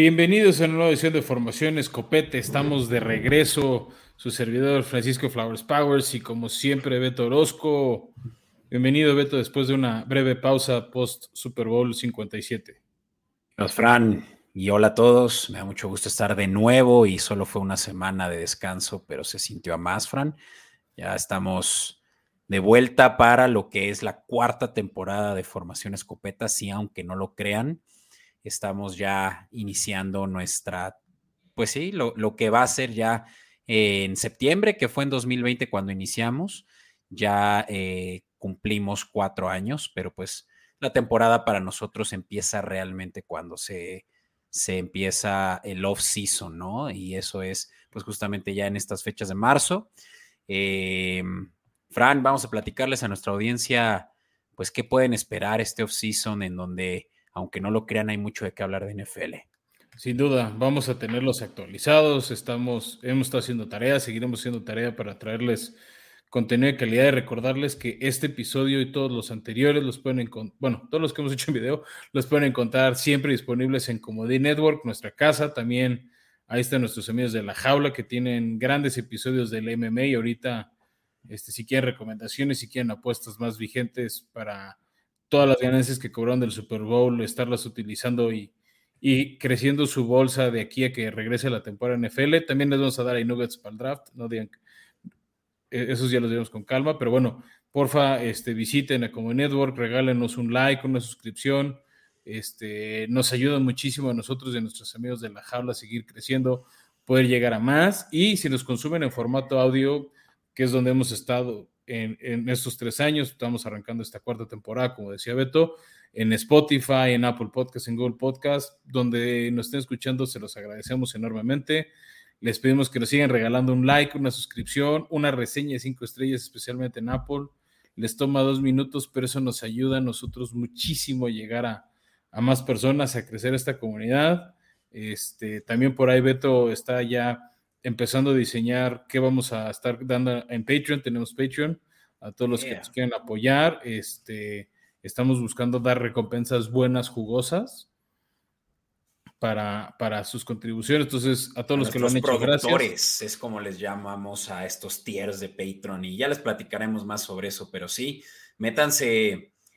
Bienvenidos a una nueva edición de Formación Escopete. Estamos de regreso. Su servidor Francisco Flowers Powers y como siempre Beto Orozco. Bienvenido Beto después de una breve pausa post Super Bowl 57. Hola Fran y hola a todos. Me da mucho gusto estar de nuevo y solo fue una semana de descanso, pero se sintió a más, Fran. Ya estamos de vuelta para lo que es la cuarta temporada de Formación Escopeta, sí, aunque no lo crean estamos ya iniciando nuestra, pues sí, lo, que va a ser ya en septiembre, que fue en 2020 cuando iniciamos, ya eh, cumplimos cuatro años, pero pues la temporada para nosotros empieza realmente cuando se, se empieza el off-season, ¿no? Y eso es pues justamente ya en estas fechas de marzo. Em, Fran, vamos a platicarles a nuestra audiencia, pues, qué pueden esperar este off-season en donde aunque no lo crean, hay mucho de qué hablar de NFL. Sin duda, vamos a tenerlos actualizados. Estamos, hemos estado haciendo tarea, seguiremos haciendo tarea para traerles contenido de calidad y recordarles que este episodio y todos los anteriores los pueden encontrar, bueno, todos los que hemos hecho en video los pueden encontrar siempre disponibles en Comedy Network, nuestra casa. También ahí están nuestros amigos de La Jaula que tienen grandes episodios del MMA y ahorita, este, si quieren recomendaciones, si quieren apuestas más vigentes para todas las ganancias que cobraron del Super Bowl, estarlas utilizando y, y creciendo su bolsa de aquí a que regrese la temporada NFL. También les vamos a dar ahí nuggets para el draft, no digan, e, esos ya los diremos con calma, pero bueno, porfa, este, visiten a Como Network, regálenos un like, una suscripción, este, nos ayuda muchísimo a nosotros y a nuestros amigos de la jaula a seguir creciendo, poder llegar a más y si nos consumen en formato audio, que es donde hemos estado en, estos tres años. Estamos arrancando esta cuarta temporada, como decía Beto, en Spotify, en Apple Podcast, en Google Podcast, donde nos estén escuchando, se los agradecemos enormemente. Les pedimos que nos sigan regalando un like, una suscripción, una reseña de cinco estrellas, especialmente en Apple. Les toma dos minutos, pero eso nos ayuda a nosotros muchísimo a llegar a, más personas, a crecer esta comunidad. Este, también por ahí Beto está ya empezando a diseñar qué vamos a estar dando en Patreon. Tenemos Patreon a todos los que nos quieren apoyar. Este, estamos buscando dar recompensas buenas, jugosas para, para sus contribuciones. Entonces, a todos los que lo han hecho, gracias. Es como les llamamos a estos tiers de Patreon y ya les platicaremos más sobre eso, pero sí, métanse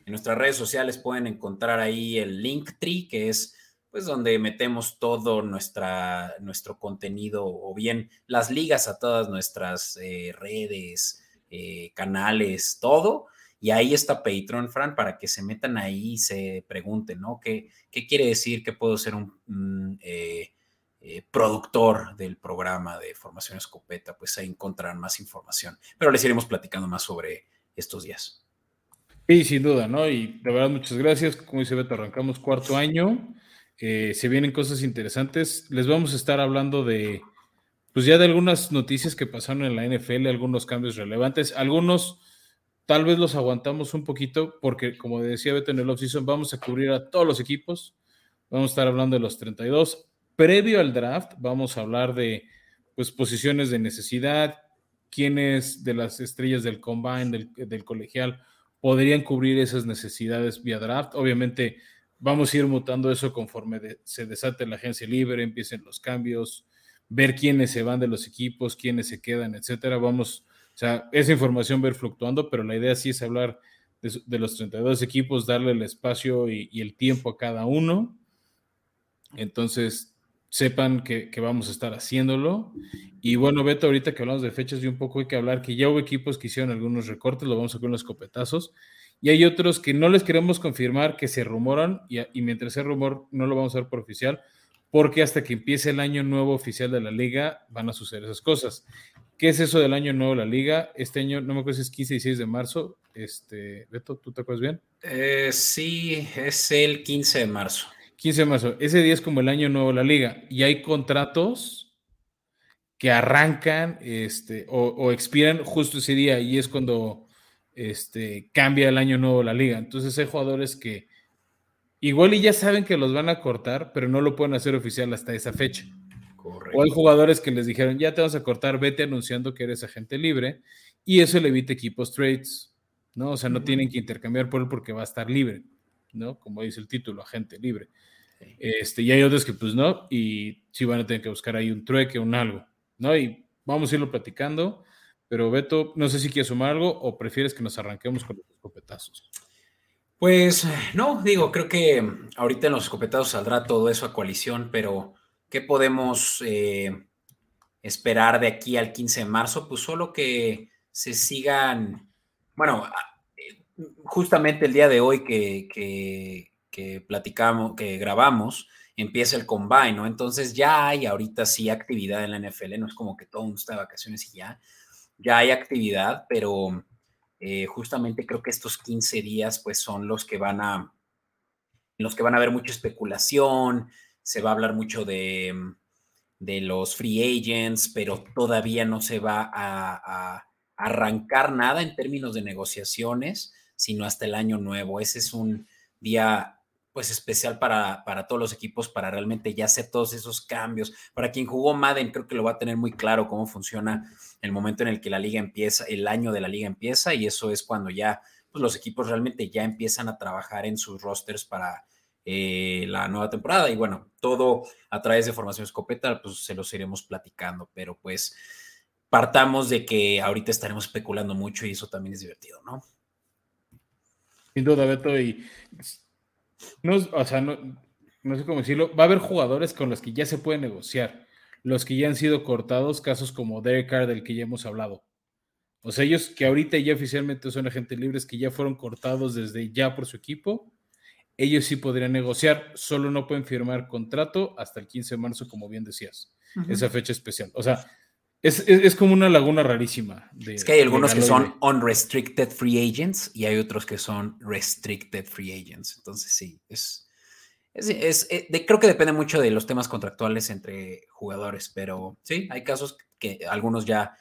en nuestras redes sociales, pueden encontrar ahí el link tree, que es pues donde metemos todo nuestra, nuestro contenido o bien las ligas a todas nuestras eh, redes, eh, canales, todo. Y ahí está Patreon, Fran, para que se metan ahí y se pregunten, ¿no? ¿Qué, qué quiere decir que puedo ser un, eh, productor del programa de Formación Escopeta? Pues ahí encontrarán más información. Pero les iremos platicando más sobre estos días. Sí, sin duda, ¿no? Y de verdad, muchas gracias. Como dice Beto, arrancamos cuarto año. Eh, se vienen cosas interesantes. Les vamos a estar hablando de, pues ya de algunas noticias que pasaron en la NFL, algunos cambios relevantes. Algunos tal vez los aguantamos un poquito porque, como decía Beto en el offseason, vamos a cubrir a todos los equipos. Vamos a estar hablando de los 32. Previo al draft, vamos a hablar de pues, posiciones de necesidad, quiénes de las estrellas del combine, del, del colegial, podrían cubrir esas necesidades vía draft. Obviamente, vamos a ir mutando eso conforme se desate la agencia libre, empiecen los cambios, ver quiénes se van de los equipos, quiénes se quedan, etcétera. Vamos, o sea, esa información ir fluctuando, pero la idea sí es hablar de, los 32 equipos, darle el espacio y, el tiempo a cada uno. Entonces, sepan que, que, vamos a estar haciéndolo. Y bueno, Beto, ahorita que hablamos de fechas y un poco hay que hablar que ya hubo equipos que hicieron algunos recortes, lo vamos a ver en los copetazos y hay otros que no les queremos confirmar que se rumoran y, mientras ese rumor no lo vamos a ver por oficial, porque hasta que empiece el año nuevo oficial de la liga van a suceder esas cosas. ¿Qué es eso del año nuevo de la liga? Este año, no me acuerdo si es 15 y 16 de marzo. Este, Beto, ¿tú te acuerdas bien? Eh, sí, es el 15 de marzo. 15 de marzo. Ese día es como el año nuevo de la liga y hay contratos que arrancan este, o, o expiran justo ese día y es cuando este, cambia el año nuevo la liga. Entonces hay jugadores que igual y ya saben que los van a cortar, pero no lo pueden hacer oficial hasta esa fecha. O hay jugadores que les dijeron, ya te vamos a cortar, vete anunciando que eres agente libre, y eso le evita equipos trades, ¿no? O sea, no tienen que intercambiar por él porque va a estar libre, ¿no? Como dice el título, agente libre. Este, y hay otros que pues no, y sí van a tener que buscar ahí un trueque, un algo, ¿no? Y vamos a irlo platicando, pero Beto, no sé si quieres sumar algo o prefieres que nos arranquemos con los escopetazos. Pues no, digo, creo que ahorita en los escopetazos saldrá todo eso a coalición, pero ¿qué podemos eh, esperar de aquí al 15 de marzo? Pues solo que se sigan, bueno, justamente el día de hoy que, que, platicamos, que grabamos, empieza el combine, ¿no? Entonces ya hay ahorita sí actividad en la NFL, no es como que todo mundo está de vacaciones y ya, ya hay actividad, pero eh, justamente creo que estos 15 días pues son los que van a, los que van a haber mucha especulación, se va a hablar mucho de, de los free agents, pero todavía no se va a arrancar nada en términos de negociaciones sino hasta el año nuevo. Ese es un día pues especial para, para, todos los equipos para realmente ya hacer todos esos cambios. Para quien jugó Madden, creo que lo va a tener muy claro cómo funciona el momento en el que la liga empieza, el año de la liga empieza, y eso es cuando ya pues, los equipos realmente ya empiezan a trabajar en sus rosters para eh, la nueva temporada. Y bueno, todo a través de Formación Escopeta, pues se los iremos platicando, pero pues partamos de que ahorita estaremos especulando mucho y eso también es divertido, ¿no? Sin duda, Beto, y no, o sea, no, sé cómo decirlo, va a haber jugadores con los que ya se puede negociar, los que ya han sido cortados, casos como Derek Carr, del que ya hemos hablado. O sea, ellos que ahorita ya oficialmente son agentes libres, que ya fueron cortados desde ya por su equipo, ellos sí podrían negociar, solo no pueden firmar contrato hasta el 15 de marzo, como bien decías, esa fecha especial. O sea, es, como una laguna rarísima. es que hay algunos que son unrestricted free agents y hay otros que son restricted free agents. Entonces, sí, es, es, eh, creo que depende mucho de los temas contractuales entre jugadores, pero sí, hay casos que algunos ya,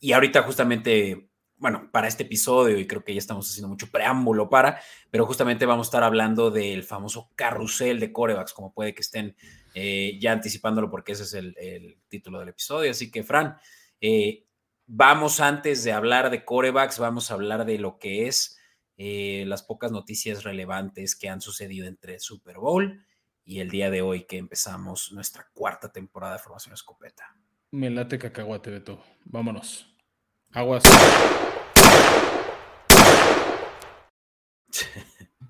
y ahorita justamente, bueno, para este episodio, y creo que ya estamos haciendo mucho preámbulo para, pero justamente vamos a estar hablando del famoso carrusel de corebacks, como puede que estén eh, ya anticipándolo porque ese es el, título del episodio. Así que, Fran, eh, vamos antes de hablar de corebacks, vamos a hablar de lo que es eh, las pocas noticias relevantes que han sucedido entre el Super Bowl y el día de hoy que empezamos nuestra cuarta temporada de Formación Escopeta. Me late cacahuate, Beto. Vámonos. Aguas.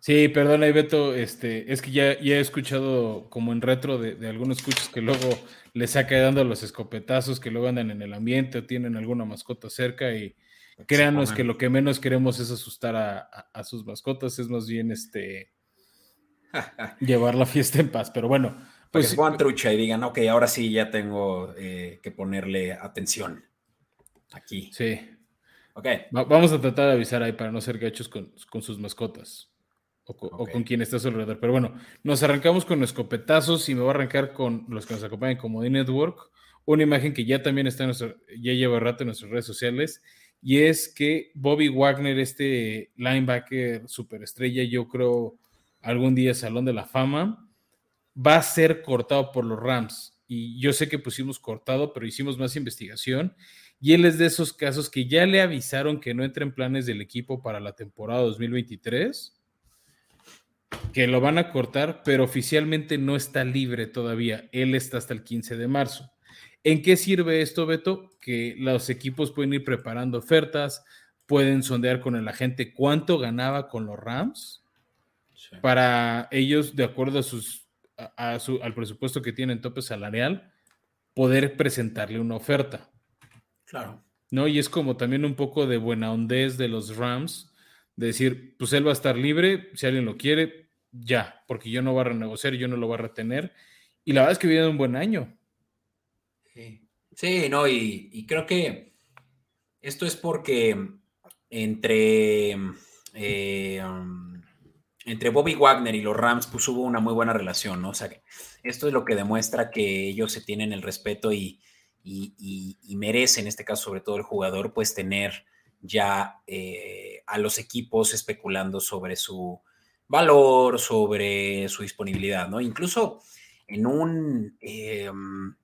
Sí, perdona, Beto, este, es que ya, ya he escuchado como en retro de, algunos escuchos que luego les saca dando los escopetazos, que luego andan en el ambiente o tienen alguna mascota cerca y créanos que lo que menos queremos es asustar a, sus mascotas, es más bien este llevar la fiesta en paz, pero bueno. Pues se trucha y digan, ok, ahora sí ya tengo eh, que ponerle atención aquí. Sí. Ok. vamos a tratar de avisar ahí para no ser gachos con, con sus mascotas o, con quien esté a su alrededor. Pero bueno, nos arrancamos con escopetazos y me voy a arrancar con los que nos acompañan como The Network. Una imagen que ya también está en nuestro, ya lleva rato en nuestras redes sociales. Y es que Bobby Wagner, este linebacker superestrella, yo creo algún día Salón de la Fama, va a ser cortado por los Rams. Y yo sé que pusimos cortado, pero hicimos más investigación. Y él es de esos casos que ya le avisaron que no entra en planes del equipo para la temporada 2023 que lo van a cortar, pero oficialmente no está libre todavía. Él está hasta el 15 de marzo. ¿En qué sirve esto, Beto? Que los equipos pueden ir preparando ofertas, pueden sondear con el agente cuánto ganaba con los Rams para ellos, de acuerdo a sus, a, su, al presupuesto que tienen tope salarial, poder presentarle una oferta. Claro. ¿No? Y es como también un poco de buena hondez de los Rams, de decir, pues él va a estar libre, si alguien lo quiere, ya, porque yo no voy a renegociar, yo no lo voy a retener. Y la verdad es que viene un buen año. Sí, no, y, creo que esto es porque entre, eh, um, entre Bobby Wagner y los Rams pues hubo una muy buena relación, ¿no? O sea, esto es lo que demuestra que ellos se tienen el respeto y, y, merece, en este caso sobre todo el jugador, pues tener ya eh, a los equipos especulando sobre su, valor, sobre su disponibilidad, ¿no? Incluso en un em,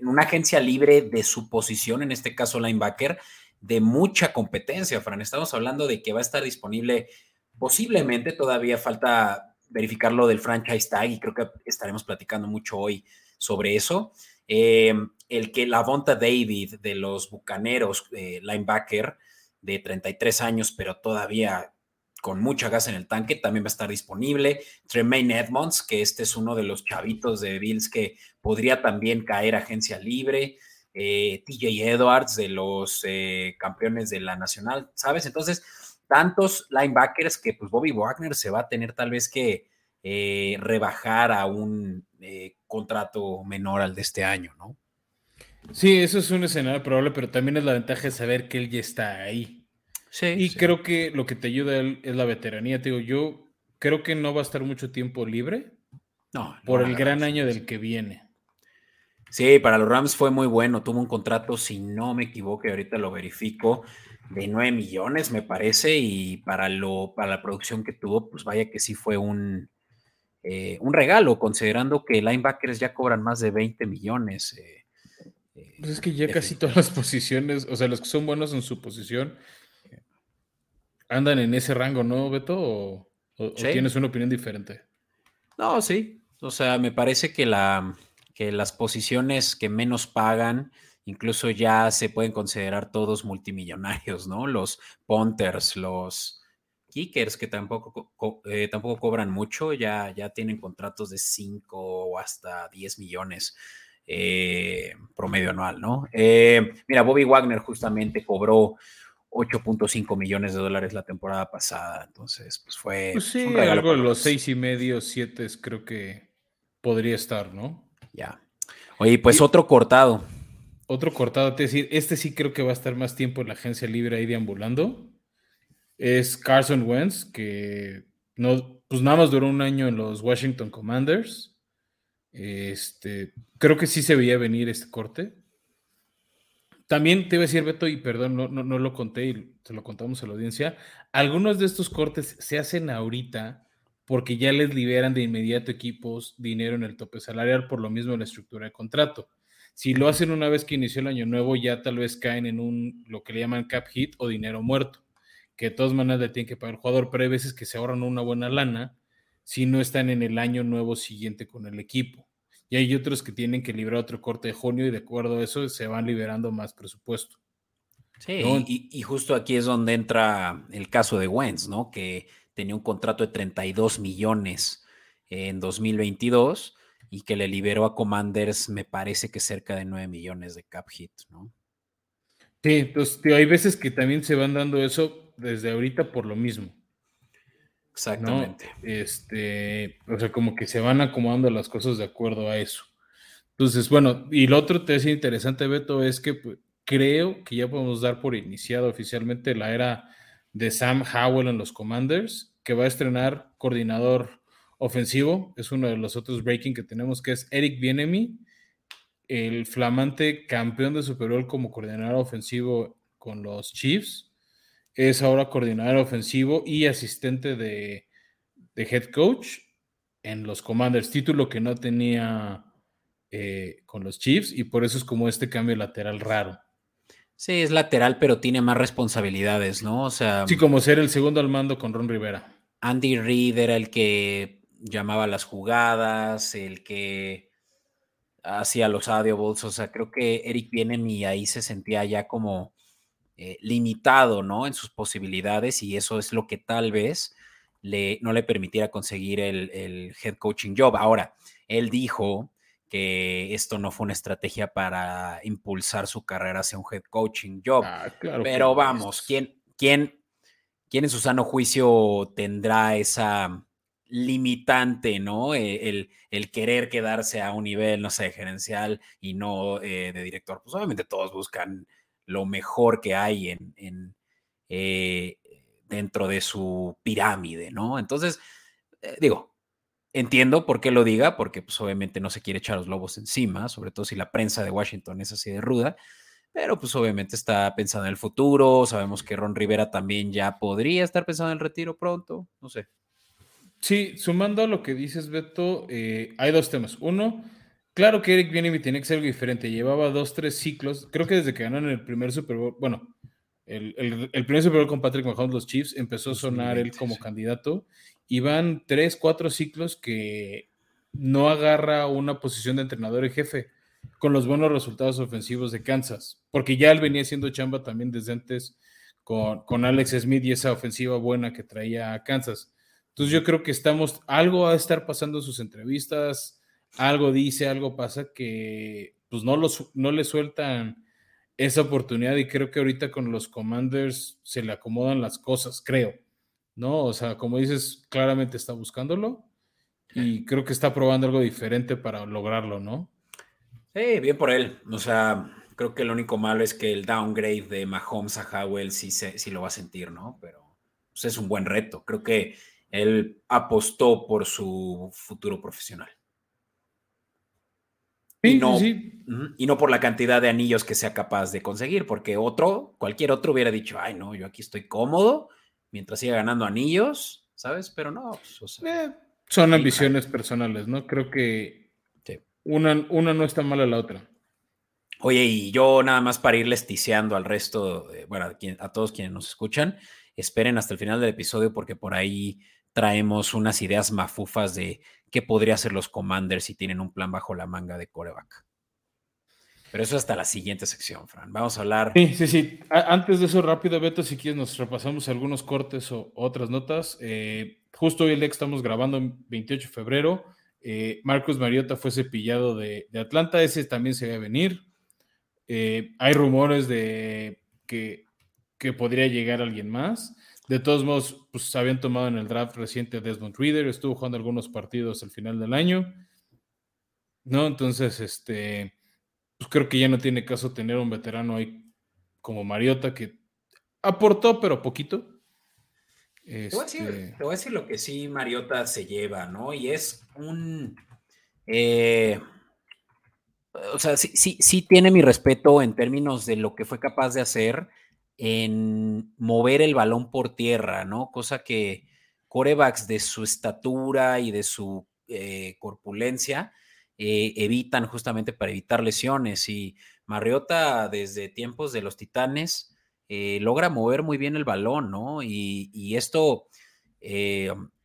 en una agencia libre de su posición, en este caso linebacker, de mucha competencia, Fran. Estamos hablando de que va a estar disponible posiblemente, todavía falta verificar lo del franchise tag y creo que estaremos platicando mucho hoy sobre eso. Eh, el que la Vonta David de los Bucaneros, eh, linebacker de 33 años, pero todavía con mucha gas en el tanque, también va a estar disponible. Tremaine Edmonds, que este es uno de los chavitos de Bills que podría también caer agencia libre. Eh, TJ Edwards de los eh, campeones de la Nacional, ¿sabes? Entonces, tantos linebackers que pues Bobby Wagner se va a tener tal vez que eh, rebajar a un contrato menor al de este año, ¿no? Sí, eso es un escenario probable, pero también es la ventaja de saber que él ya está ahí y creo que lo que te ayuda es la veteranía. Te digo, yo creo que no va a estar mucho tiempo libre no, por el gran año del que viene. Sí, para los Rams fue muy bueno. Tuvo un contrato, si no me equivoco, y ahorita lo verifico, de 9 millones, me parece. Y para, lo, para la producción que tuvo, pues vaya que sí fue un, eh, un regalo, considerando que linebackers ya cobran más de 20 millones. Eh, pues es que ya casi todas las posiciones, o sea, los que son buenos en su posición, andan en ese rango, ¿no, Beto? ¿O, tienes una opinión diferente? No, sí. O sea, me parece que, la, que las posiciones que menos pagan, incluso ya se pueden considerar todos multimillonarios, ¿no? Los punters, los kickers que tampoco, eh, tampoco cobran mucho, ya, ya tienen contratos de 5 o hasta 10 millones. Eh, promedio anual, ¿no? Eh, mira, Bobby Wagner justamente cobró 8.5 millones de dólares la temporada pasada. Entonces, pues fue. Pues sí, algo de los seis y medio, siete creo que podría estar, ¿no? Ya. Oye, pues otro cortado. Otro cortado, te decir, este sí creo que va a estar más tiempo en la agencia libre ahí deambulando. Es Carson Wentz, que no, pues nada más duró un año en los Washington Commanders. Este, creo que sí se veía venir este corte. También te iba a decir, Beto, y perdón, no, no, lo conté y se lo contamos a la audiencia. Algunos de estos cortes se hacen ahorita porque ya les liberan de inmediato equipos dinero en el tope salarial por lo mismo en la estructura de contrato. Si lo hacen una vez que inició el año nuevo, ya tal vez caen en un lo que le llaman cap hit o dinero muerto, que de todas maneras le tienen que pagar el jugador, pero hay veces que se ahorran una buena lana si no están en el año nuevo siguiente con el equipo y hay otros que tienen que librar otro corte de junio y de acuerdo a eso se van liberando más presupuesto. Sí, y, justo aquí es donde entra el caso de Wentz, ¿no? Que tenía un contrato de 32 millones en 2022 y que le liberó a Commanders, me parece que cerca de 9 millones de cap hit, ¿no? Sí, entonces hay veces que también se van dando eso desde ahorita por lo mismo. Exactamente. Este, o sea, como que se van acomodando las cosas de acuerdo a eso. Entonces, bueno, y lo otro te es interesante, Beto, es que pues, creo que ya podemos dar por iniciado oficialmente la era de Sam Howell en los Commanders, que va a estrenar coordinador ofensivo. Es uno de los otros breaking que tenemos, que es Eric Bienemi, el flamante campeón de Super Bowl como coordinador ofensivo con los Chiefs es ahora coordinador ofensivo y asistente de, head coach en los Commanders, título que no tenía eh, con los Chiefs y por eso es como este cambio lateral raro. Sí, es lateral, pero tiene más responsabilidades, ¿no? O sea. Sí, como ser el segundo al mando con Ron Rivera. Andy Reid era el que llamaba las jugadas, el que hacía los audibles. O sea, creo que Eric y ahí se sentía ya como eh, limitado, ¿no? En sus posibilidades y eso es lo que tal vez le, no le permitiera conseguir el, head coaching job. Ahora, él dijo que esto no fue una estrategia para impulsar su carrera hacia un head coaching job. Ah, pero vamos, ¿quién, quién, ¿quién en su sano juicio tendrá esa limitante, ¿no? E, el, el, querer quedarse a un nivel, no sé, gerencial y no eh, de director. Pues obviamente todos buscan lo mejor que hay en, eh, dentro de su pirámide, ¿no? Entonces, eh, digo, entiendo por qué lo diga, porque pues obviamente no se quiere echar los lobos encima, sobre todo si la prensa de Washington es así de ruda, pero pues obviamente está pensando en el futuro, sabemos que Ron Rivera también ya podría estar pensando en el retiro pronto, no sé. Sí, sumando a lo que dices, Beto, eh, hay dos temas. Uno, Claro que Eric Bieniemy tiene que ser algo diferente. Llevaba dos, tres ciclos. Creo que desde que ganaron el primer Super Bowl, bueno, el, el, primer Super Bowl con Patrick Mahomes, los Chiefs, empezó a sonar él como candidato y van tres, cuatro ciclos que no agarra una posición de entrenador y jefe con los buenos resultados ofensivos de Kansas, porque ya él venía siendo chamba también desde antes con, con Alex Smith y esa ofensiva buena que traía a Kansas. Entonces yo creo que estamos, algo a estar pasando en sus entrevistas, algo dice, algo pasa que pues no, los, no le sueltan esa oportunidad y creo que ahorita con los Commanders se le acomodan las cosas, creo, ¿no? O sea, como dices, claramente está buscándolo y creo que está probando algo diferente para lograrlo, ¿no? Sí, bien por él. O sea, creo que lo único malo es que el downgrade de Mahomes a Howell sí, sí lo va a sentir, ¿no? Pero pues, es un buen reto. Creo que él apostó por su futuro profesional. Y, no, y no por la cantidad de anillos que sea capaz de conseguir, porque otro, cualquier otro hubiera dicho, ay, no, yo aquí estoy cómodo mientras siga ganando anillos, ¿sabes? Pero no. Pues, eh, son ambiciones personales, ¿no? Creo que una, una no está mal a la otra. Oye, y yo nada más para irles tiseando al resto, bueno, a, a todos quienes nos escuchan, esperen hasta el final del episodio porque por ahí traemos unas ideas mafufas de qué podría hacer los commanders si tienen un plan bajo la manga de coreback. Pero eso hasta la siguiente sección, Fran. Vamos a hablar. Sí, sí, sí. Antes de eso, rápido, Beto, si quieres, nos repasamos algunos cortes o otras notas. Eh, justo hoy el estamos grabando en 28 de febrero. Eh, Marcus Mariota fue cepillado de, Atlanta. Ese también se va a venir. Eh, hay rumores de que, que podría llegar alguien más. De todos modos, pues habían tomado en el draft reciente Desmond Reader, estuvo jugando algunos partidos al final del año. ¿No? Entonces, este, pues creo que ya no tiene caso tener un veterano ahí como Mariota que aportó, pero poquito. Te, voy este a decir, lo que sí Mariota se lleva, ¿no? Y es un... Eh, o sea, sí, sí, sí tiene mi respeto en términos de lo que fue capaz de hacer en mover el balón por tierra, ¿no? Cosa que corebacks de su estatura y de su eh, corpulencia eh, evitan justamente para evitar lesiones. Y Mariota, desde tiempos de los Titanes, eh, logra mover muy bien el balón, ¿no? Y, esto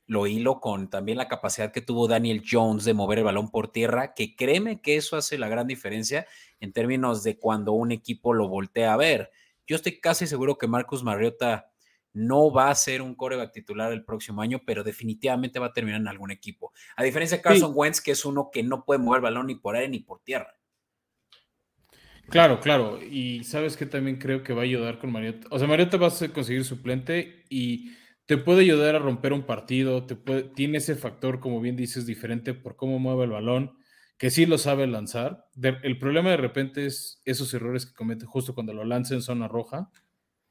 lo hilo con también la capacidad que tuvo Daniel Jones de mover el balón por tierra, que créeme que eso hace la gran diferencia en términos de cuando un equipo lo voltea a ver. Yo estoy casi seguro que Marcus Mariota no va a ser un coreback titular el próximo año, pero definitivamente va a terminar en algún equipo. A diferencia de Carson Wentz, que es uno que no puede mover balón ni por aire ni por tierra. Claro, claro. Y sabes que también creo que va a ayudar con Mariota. O sea, Mariota va a conseguir suplente y te puede ayudar a romper un partido. Te puede, tiene ese factor, como bien dices, diferente por cómo mueve el balón que sí lo sabe lanzar. el problema de repente es esos errores que comete justo cuando lo lanza en zona roja.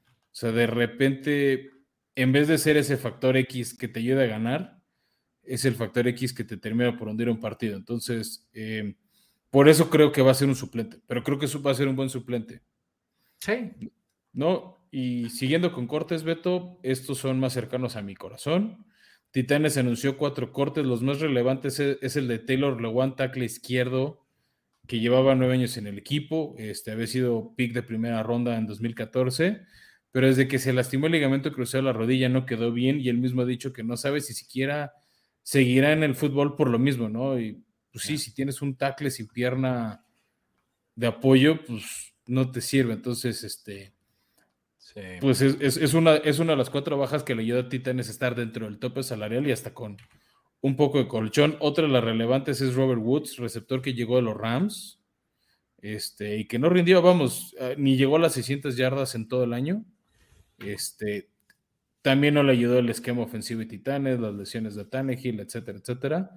O sea, de repente, en vez de ser ese factor X que te ayuda a ganar, es el factor X que te termina por hundir un partido. Entonces, eh, por eso creo que va a ser un suplente, pero creo que va a ser un buen suplente. Sí. ¿No? Y siguiendo con cortes, Beto, estos son más cercanos a mi corazón. Titanes anunció cuatro cortes. Los más relevantes es, el de Taylor Lewan, tackle izquierdo, que llevaba nueve años en el equipo. Este, había sido pick de primera ronda en 2014, pero desde que se lastimó el ligamento cruzado de la rodilla no quedó bien y él mismo ha dicho que no sabe si siquiera seguirá en el fútbol por lo mismo, ¿no? Y pues sí, si tienes un tackle sin pierna de apoyo, pues no te sirve. Entonces, este, pues es, una, es una de las cuatro bajas que le ayuda a Titanes a estar dentro del tope salarial y hasta con un poco de colchón. Otra de las relevantes es Robert Woods, receptor que llegó de los Rams este, y que no rindió, vamos, eh, ni llegó a las 600 yardas en todo el año. Este, también no le ayudó el esquema ofensivo de Titanes, las lesiones de Tannehill, etcétera, etcétera.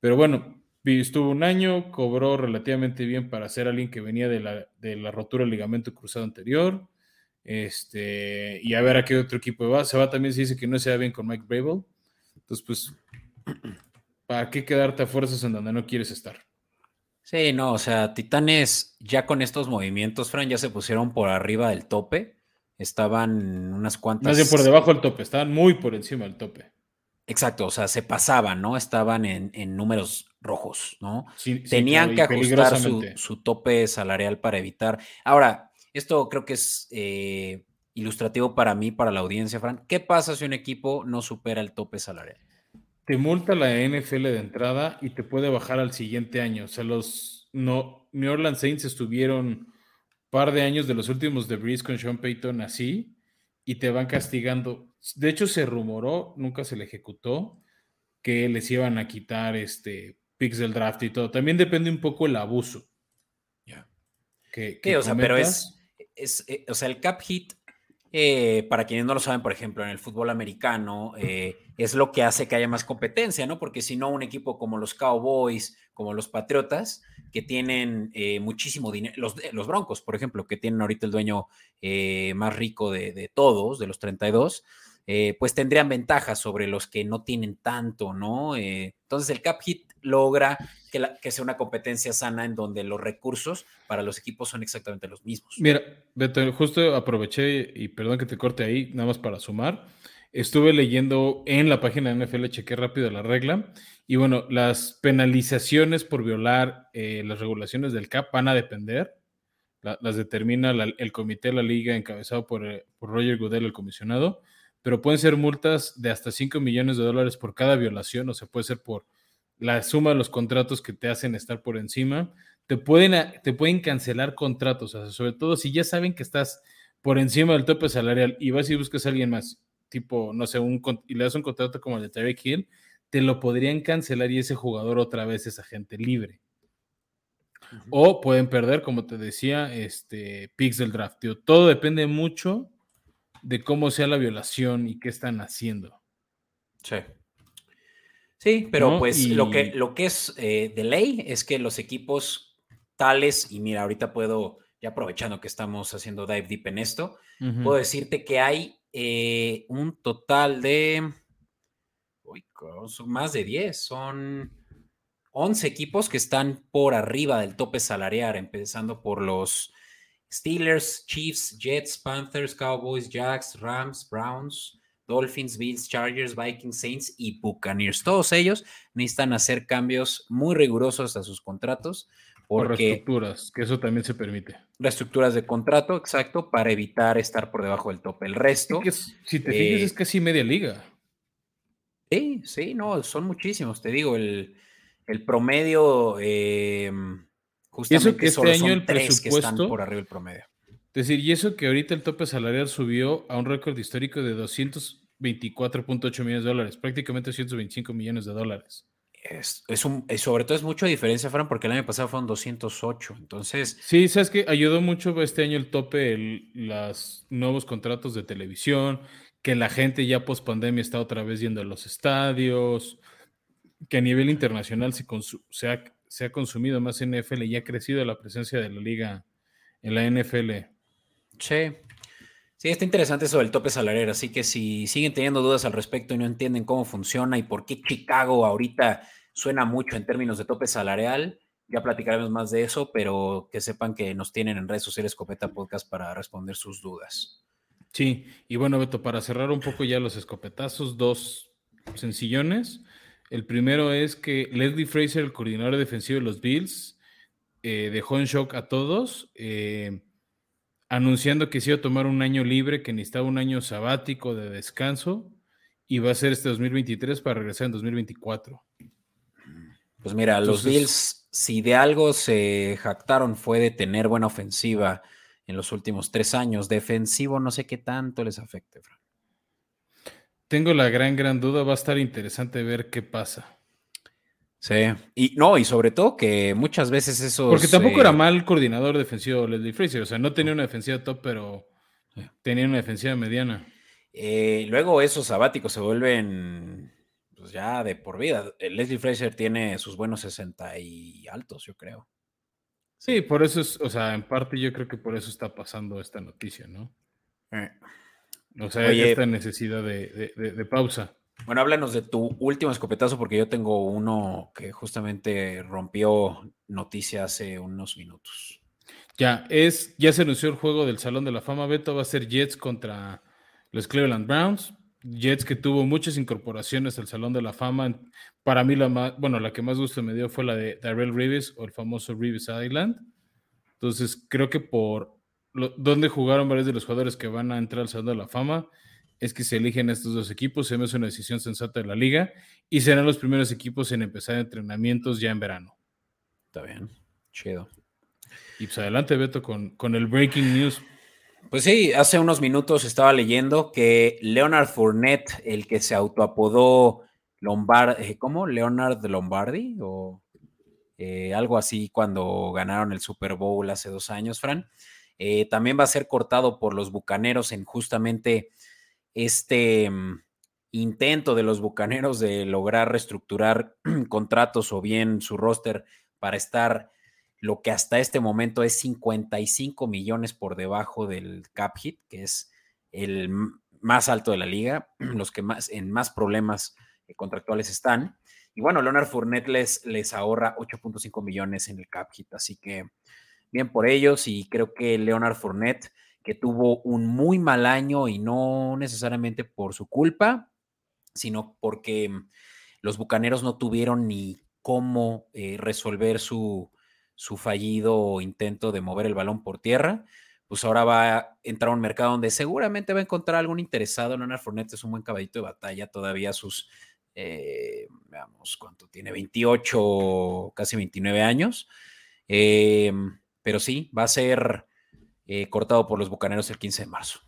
Pero bueno, estuvo un año, cobró relativamente bien para ser alguien que venía de la, de la rotura del ligamento cruzado anterior. Este, y a ver a qué otro equipo va. Se va también, se dice que no se va bien con Mike Brable. Entonces, pues, ¿para qué quedarte a fuerzas en donde no quieres estar? Sí, no, o sea, Titanes ya con estos movimientos, Fran, ya se pusieron por arriba del tope. Estaban unas cuantas. Más bien por debajo del tope, estaban muy por encima del tope. Exacto, o sea, se pasaban, ¿no? Estaban en, números rojos, ¿no? Tenían que ajustar su, su, tope salarial para evitar. Ahora, esto creo que es eh, ilustrativo para mí, para la audiencia, Fran. ¿Qué pasa si un equipo no supera el tope salarial? Te multa la NFL de entrada y te puede bajar al siguiente año. O sea, los no, New Orleans Saints estuvieron un par de años de los últimos de Breeze con Sean Payton así y te van castigando. De hecho, se rumoró, nunca se le ejecutó, que les iban a quitar este picks del draft y todo. También depende un poco el abuso. Ya. Que, o sea, pero es, es eh, o sea, el cap hit eh, para quienes no lo saben, por ejemplo, en el fútbol americano, eh, es lo que hace que haya más competencia, ¿no? Porque si no, un equipo como los Cowboys, como los Patriotas, que tienen eh, muchísimo dinero, los, los, Broncos, por ejemplo, que tienen ahorita el dueño más rico de, de, todos, de los 32, pues tendrían ventajas sobre los que no tienen tanto, ¿no? entonces el cap hit logra que, sea una competencia sana en donde los recursos para los equipos son exactamente los mismos. Mira, Beto, justo aproveché y perdón que te corte ahí, nada más para sumar. Estuve leyendo en la página de NFL, chequé rápido la regla. Y bueno, las penalizaciones por violar eh, las regulaciones del CAP van a depender. las determina el comité de la liga encabezado por, eh, por Roger Goodell, el comisionado. Pero pueden ser multas de hasta 5 millones de dólares por cada violación, o sea, puede ser por la suma de los contratos que te hacen estar por encima, te pueden, te pueden cancelar contratos, sobre todo si ya saben que estás por encima del tope salarial y vas y buscas a alguien más, tipo, no sé, un, y le das un contrato como el de Tyreek Hill, te lo podrían cancelar y ese jugador otra vez es agente libre. O pueden perder, como te decía, este picks del draft. todo depende mucho de cómo sea la violación y qué están haciendo. Sí. Sí, pero pues lo, que, lo que es eh, de ley es que los equipos tales, y mira, ahorita puedo, ya aprovechando que estamos haciendo dive deep en esto, puedo decirte que hay eh, un total de uy, más de 10, son 11 equipos que están por arriba del tope salarial, empezando por los Steelers, Chiefs, Jets, Panthers, Cowboys, Jacks, Rams, Browns, Dolphins, Bills, Chargers, Vikings, Saints y Buccaneers. Todos ellos necesitan hacer cambios muy rigurosos a sus contratos. Porque reestructuras, que eso también se permite. Reestructuras de contrato, exacto, para evitar estar por debajo del tope. El resto. si te fijas, es casi media liga. Sí, sí, no, son muchísimos. Te digo, el, promedio. Eh, justamente eso que este año el presupuesto. por arriba del promedio. Es decir, y eso que ahorita el tope salarial subió a un récord histórico de 224.8 millones de dólares, prácticamente 225 millones de dólares. Es, es un, sobre todo es mucha diferencia, Fran, porque el año pasado fueron 208. Entonces. Sí, sabes que ayudó mucho este año el tope, los nuevos contratos de televisión, que la gente ya post pandemia está otra vez yendo a los estadios, que a nivel internacional se, se, ha, se ha consumido más NFL y ha crecido la presencia de la liga en la NFL. Sí. Sí, está interesante eso del tope salarial, así que si siguen teniendo dudas al respecto y no entienden cómo funciona y por qué Chicago ahorita suena mucho en términos de tope salarial, ya platicaremos más de eso, pero que sepan que nos tienen en redes sociales Escopeta Podcast para responder sus dudas. Sí, y bueno, Beto, para cerrar un poco ya los escopetazos, dos sencillones. El primero es que Leslie Fraser, el coordinador defensivo de los Bills, eh, dejó en shock a todos. Eh, anunciando que se iba a tomar un año libre, que necesitaba un año sabático de descanso y va a ser este 2023 para regresar en 2024. Pues mira, los Bills, si de algo se jactaron fue de tener buena ofensiva en los últimos tres años, defensivo no sé qué tanto les afecte, Frank. Tengo la gran, gran duda, va a estar interesante ver qué pasa. Sí, y no, y sobre todo que muchas veces eso. Porque tampoco era mal coordinador defensivo Leslie Fraser, o sea, no tenía una defensiva top, pero tenía una defensiva mediana. Eh, luego esos sabáticos se vuelven pues ya de por vida. Eh, Leslie Fraser tiene sus buenos 60 y altos, yo creo. Sí, por eso es, o sea, en parte yo creo que por eso está pasando esta noticia, ¿no? Eh. O sea, esta necesidad de pausa. Bueno, háblanos de tu último escopetazo porque yo tengo uno que justamente rompió noticia hace unos minutos. Ya, es, ya se anunció el juego del Salón de la Fama, Beto, va a ser Jets contra los Cleveland Browns. Jets que tuvo muchas incorporaciones al Salón de la Fama. Para mí la más, bueno, la que más gusto me dio fue la de Darrell Reeves o el famoso Reeves Island. Entonces, creo que por donde jugaron varios de los jugadores que van a entrar al Salón de la Fama, es que se eligen estos dos equipos, se me hace una decisión sensata de la liga y serán los primeros equipos en empezar entrenamientos ya en verano. Está bien, chido. Y pues adelante, Beto, con, con el breaking news. Pues sí, hace unos minutos estaba leyendo que Leonard Fournette, el que se autoapodó Lombard, eh, ¿cómo? Leonard Lombardi o eh, algo así cuando ganaron el Super Bowl hace dos años, Fran. Eh, también va a ser cortado por los Bucaneros en justamente este mm, intento de los Bucaneros de lograr reestructurar contratos o bien su roster para estar lo que hasta este momento es 55 millones por debajo del cap hit, que es el más alto de la liga, los que más en más problemas eh, contractuales están. Y bueno, Leonard Fournette les, les ahorra 8.5 millones en el cap hit, así que bien por ellos y creo que Leonard Fournette, que tuvo un muy mal año y no necesariamente por su culpa, sino porque los Bucaneros no tuvieron ni cómo eh, resolver su, su fallido intento de mover el balón por tierra, pues ahora va a entrar a un mercado donde seguramente va a encontrar algún interesado. Leonard Fournette es un buen caballito de batalla, todavía sus, eh, veamos cuánto tiene, 28, casi 29 años. Eh, pero sí, va a ser eh, cortado por los Bucaneros el 15 de marzo.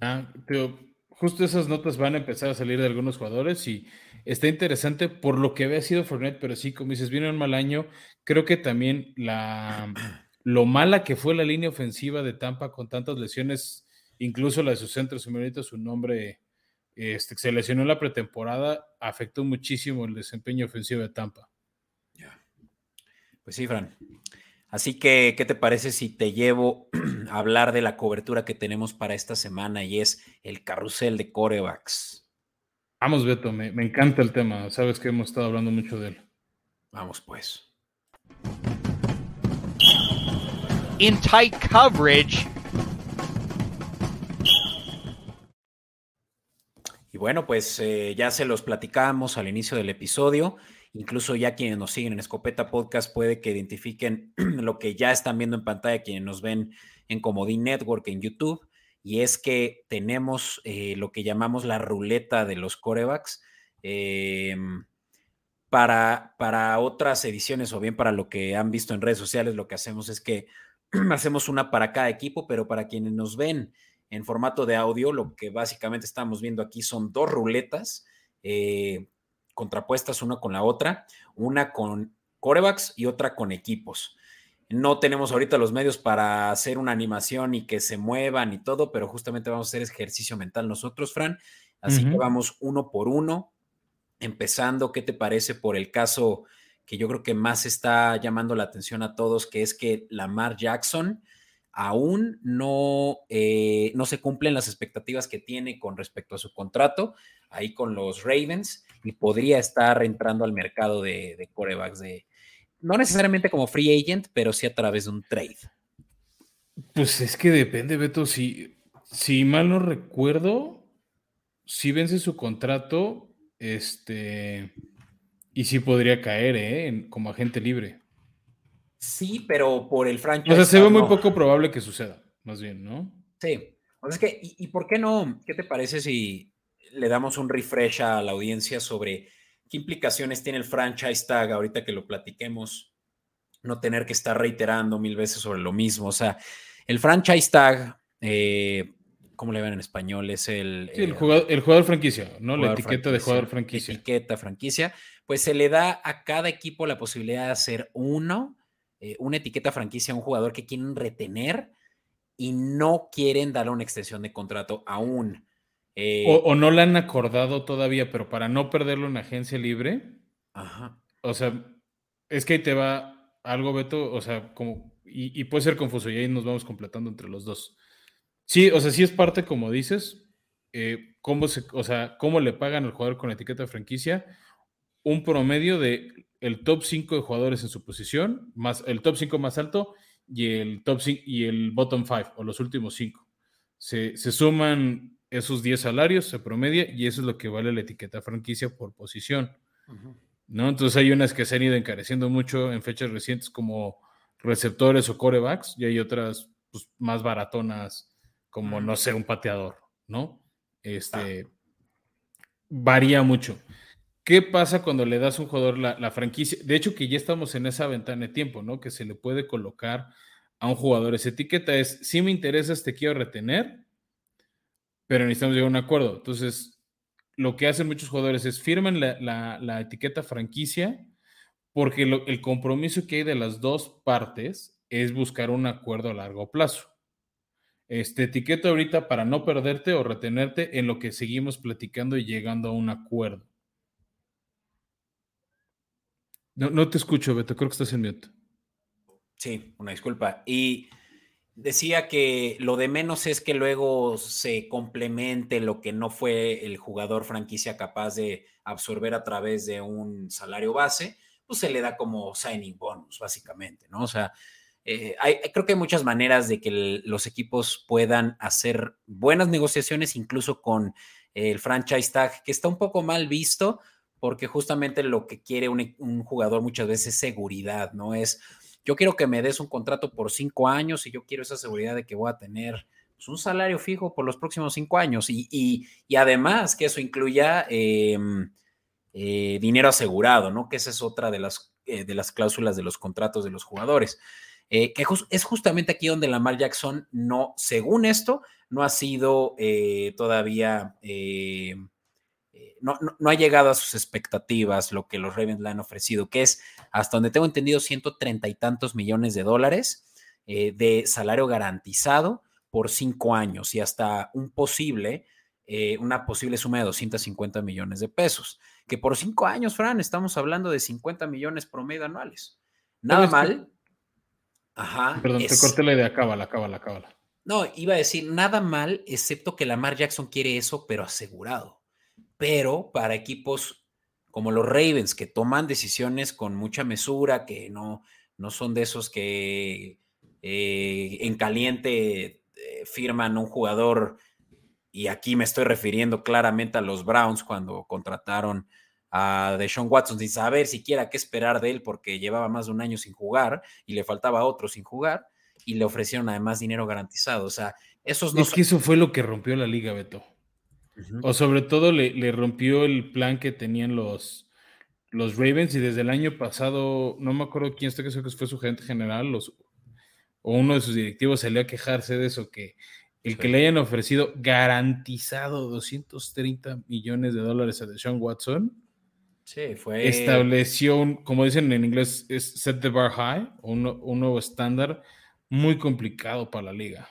Ah, pero justo esas notas van a empezar a salir de algunos jugadores y está interesante por lo que había sido Fournette, pero sí, como dices, viene un mal año. Creo que también la, lo mala que fue la línea ofensiva de Tampa con tantas lesiones, incluso la de su centro, su su nombre este, se lesionó en la pretemporada, afectó muchísimo el desempeño ofensivo de Tampa. Pues sí, Fran. Así que, ¿qué te parece si te llevo a hablar de la cobertura que tenemos para esta semana y es el carrusel de corebacks? Vamos, Beto, me, encanta el tema. Sabes que hemos estado hablando mucho de él. Vamos, pues. In tight coverage. Y bueno, pues eh, ya se los platicamos al inicio del episodio. Incluso ya quienes nos siguen en Escopeta Podcast puede que identifiquen lo que ya están viendo en pantalla quienes nos ven en Comodín Network en YouTube y es que tenemos eh, lo que llamamos la ruleta de los corebacks. Em, para, para otras ediciones o bien para lo que han visto en redes sociales, lo que hacemos es que hacemos una para cada equipo, pero para quienes nos ven en formato de audio, lo que básicamente estamos viendo aquí son dos ruletas eh, contrapuestas una con la otra, una con corebacks y otra con equipos. No tenemos ahorita los medios para hacer una animación y que se muevan y todo, pero justamente vamos a hacer ejercicio mental nosotros, Fran. Así que vamos uno por uno, empezando, ¿qué te parece por el caso que yo creo que más está llamando la atención a todos, que es que Lamar Jackson aún no, eh, no se cumplen las expectativas que tiene con respecto a su contrato ahí con los Ravens y podría estar entrando al mercado de, de corebacks de, no necesariamente como free agent, pero sí a través de un trade. Pues es que depende, Beto. Si, si mal no recuerdo, si vence su contrato, este, y sí podría caer, ¿eh? como agente libre. Sí, pero por el franchise. O sea, se ve muy poco probable que suceda, más bien, ¿no? Sí. O sea, es que, ¿y, ¿y, por qué no? ¿Qué te parece si le damos un refresh a la audiencia sobre ¿Qué implicaciones tiene el franchise tag ahorita que lo platiquemos? No tener que estar reiterando mil veces sobre lo mismo. O sea, el franchise tag, eh, ¿cómo le ven en español? Es el, el, jugador, franquicia, ¿no? la etiqueta de jugador franquicia. Etiqueta franquicia. Pues se le da a cada equipo la posibilidad de hacer uno, eh, una etiqueta franquicia a un jugador que quieren retener y no quieren darle una extensión de contrato aún. Eh, o, no la han acordado todavía, pero para no perderlo en agencia libre. Ajá. O sea, es que ahí te va algo, Beto, o sea, como, y, puede ser confuso, y ahí nos vamos completando entre los dos. Sí, o sea, sí es parte, como dices, eh, cómo se, o sea, cómo le pagan al jugador con etiqueta de franquicia, un promedio de el top 5 de jugadores en su posición, más el top 5 más alto y el top 5 y el bottom 5, o los últimos 5. Se, se suman esos 10 salarios se promedia y eso es lo que vale la etiqueta franquicia por posición. ¿no? Entonces hay unas que se han ido encareciendo mucho en fechas recientes como receptores o corebacks y hay otras pues, más baratonas, como, no sé, un pateador, ¿no? Este, varía mucho. ¿Qué pasa cuando le das a un jugador la, franquicia? De hecho, que ya estamos en esa ventana de tiempo, ¿no? Que se le puede colocar a un jugador esa etiqueta es, si me interesas, te quiero retener, pero necesitamos llegar a un acuerdo. Entonces, lo que hacen muchos jugadores es firmen la, etiqueta franquicia porque el compromiso que hay de las dos partes es buscar un acuerdo a largo plazo. Este etiqueta ahorita para no perderte o retenerte en lo que seguimos platicando y llegando a un acuerdo. No, no te escucho, Beto, creo que estás en mute. Sí, una disculpa. Y decía que lo de menos es que luego se complemente lo que no fue el jugador franquicia capaz de absorber a través de un salario base, pues se le da como signing bonus, básicamente, ¿no? O sea, eh, creo que hay muchas maneras de que los equipos puedan hacer buenas negociaciones, incluso con el franchise tag, que está un poco mal visto, porque justamente lo que quiere un, jugador muchas veces es seguridad, ¿no? Es, yo quiero que me des un contrato por cinco años y yo quiero esa seguridad de que voy a tener pues, un salario fijo por los próximos cinco años y, además que eso incluya em, eh, dinero asegurado, ¿no? Que esa es otra de las, eh, de las cláusulas de los contratos de los jugadores. Eh, que es justamente aquí donde Lamar Jackson no, según esto, no ha sido todavía no, ha llegado a sus expectativas lo que los Ravens le han ofrecido, que es, hasta donde tengo entendido, 130 y tantos millones de dólares eh, de salario garantizado por cinco años y hasta un posible, eh, una posible suma de 250 millones de pesos. Que por cinco años, Fran, estamos hablando de 50 millones promedio anuales. Nada mal. Ajá. Perdón, te corté la idea, cábala, cábala, cábala. No, iba a decir nada mal, excepto que Lamar Jackson quiere eso, pero asegurado pero para equipos como los Ravens, que toman decisiones con mucha mesura, que no, no son de esos que eh, en caliente eh, firman un jugador, y aquí me estoy refiriendo claramente a los Browns cuando contrataron a Deshaun Watson sin saber siquiera qué esperar de él porque llevaba más de un año sin jugar y le faltaba otro sin jugar y le ofrecieron además dinero garantizado. O sea, esos no Es que eso fue lo que rompió la liga, Beto. O sobre todo le, rompió el plan que tenían los, los Ravens y desde el año pasado, no me acuerdo quién está que fue su gerente general los, o uno de sus directivos salió a quejarse de eso, que el que le hayan ofrecido garantizado 230 millones de dólares a Deshaun Watson. Sí, fue... Estableció, un, como dicen en inglés, es set the bar high, un, un nuevo estándar muy complicado para la liga.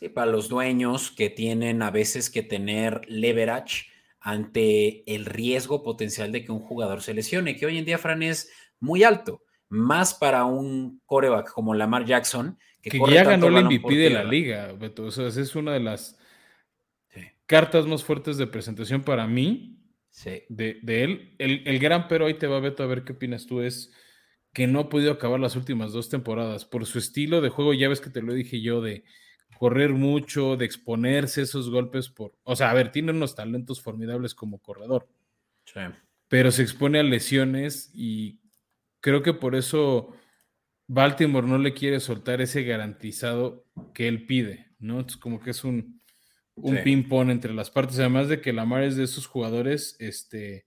Sí, para los dueños que tienen a veces que tener leverage ante el riesgo potencial de que un jugador se lesione, que hoy en día, Fran, es muy alto, más para un coreback como Lamar Jackson, que, ya ganó el MVP de la liga, Beto. O sea, es una de las cartas más fuertes de presentación para mí de, él. El, el, gran pero ahí te va, Beto, a ver qué opinas tú, es que no ha podido acabar las últimas dos temporadas por su estilo de juego, ya ves que te lo dije yo, de correr mucho, de exponerse esos golpes por, o sea, a ver, tiene unos talentos formidables como corredor. Sí. Pero se expone a lesiones y creo que por eso Baltimore no le quiere soltar ese garantizado que él pide, ¿no? Es como que es un, un ping-pong entre las partes, además de que Lamar es de esos jugadores este,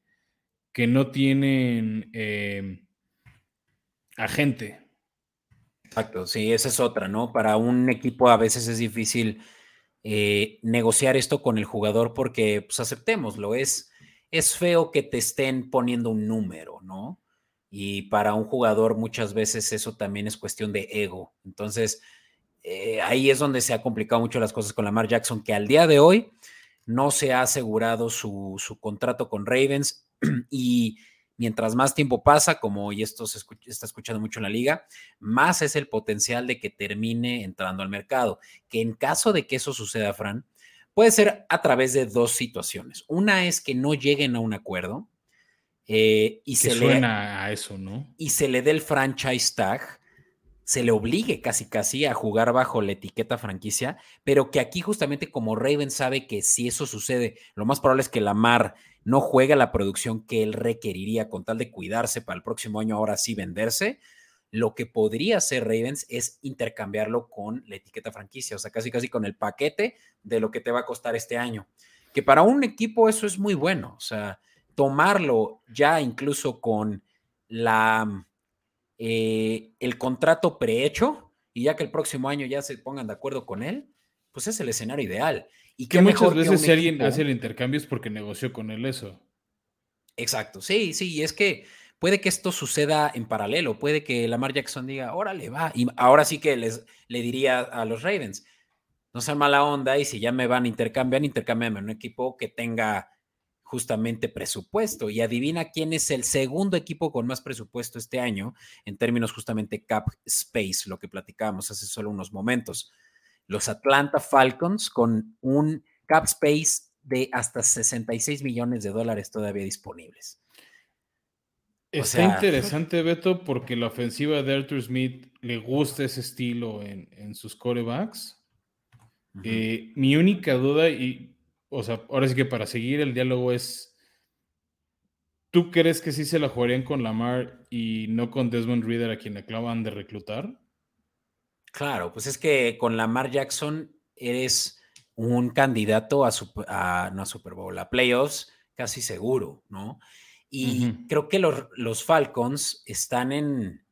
que no tienen eh, agente, Exacto, sí, esa es otra, ¿no? Para un equipo a veces es difícil eh, negociar esto con el jugador porque, pues aceptémoslo, es, es feo que te estén poniendo un número, ¿no? Y para un jugador muchas veces eso también es cuestión de ego. Entonces, eh, ahí es donde se ha complicado mucho las cosas con Lamar Jackson, que al día de hoy no se ha asegurado su, su contrato con Ravens y mientras más tiempo pasa, como y esto se está escuchando mucho en la liga, más es el potencial de que termine entrando al mercado. Que en caso de que eso suceda, Fran, puede ser a través de dos situaciones. Una es que no lleguen a un acuerdo eh, y se suena le, a eso, ¿no? Y se le dé el franchise tag se le obligue casi casi a jugar bajo la etiqueta franquicia, pero que aquí justamente como Raven sabe que si eso sucede, lo más probable es que Lamar no juegue la producción que él requeriría con tal de cuidarse para el próximo año ahora sí venderse, lo que podría hacer Ravens es intercambiarlo con la etiqueta franquicia, o sea, casi casi con el paquete de lo que te va a costar este año. Que para un equipo eso es muy bueno, o sea, tomarlo ya incluso con la eh, el contrato prehecho y ya que el próximo año ya se pongan de acuerdo con él, pues es el escenario ideal. Y que muchas veces si alguien hace el intercambio es porque negoció con él eso. Exacto, sí, sí, y es que puede que esto suceda en paralelo, puede que Lamar Jackson diga, órale, va, y ahora sí que les, le diría a los Ravens, no sean mala onda y si ya me van a intercambiar, intercambiame un equipo que tenga justamente presupuesto. Y adivina quién es el segundo equipo con más presupuesto este año en términos justamente cap space, lo que platicábamos hace solo unos momentos. Los Atlanta Falcons con un cap space de hasta 66 millones de dólares todavía disponibles. Está interesante, Beto, porque la ofensiva de Arthur Smith le gusta ese estilo en, sus corebacks. Eh, mi única duda, y o sea, ahora sí que para seguir el diálogo es, ¿tú crees que sí se la jugarían con Lamar y no con Desmond Reader a quien acaban de reclutar? Claro, pues es que con Lamar Jackson eres un candidato a, a no a Super Bowl, a playoffs casi seguro, ¿no? Y creo que los, los, Falcons están en,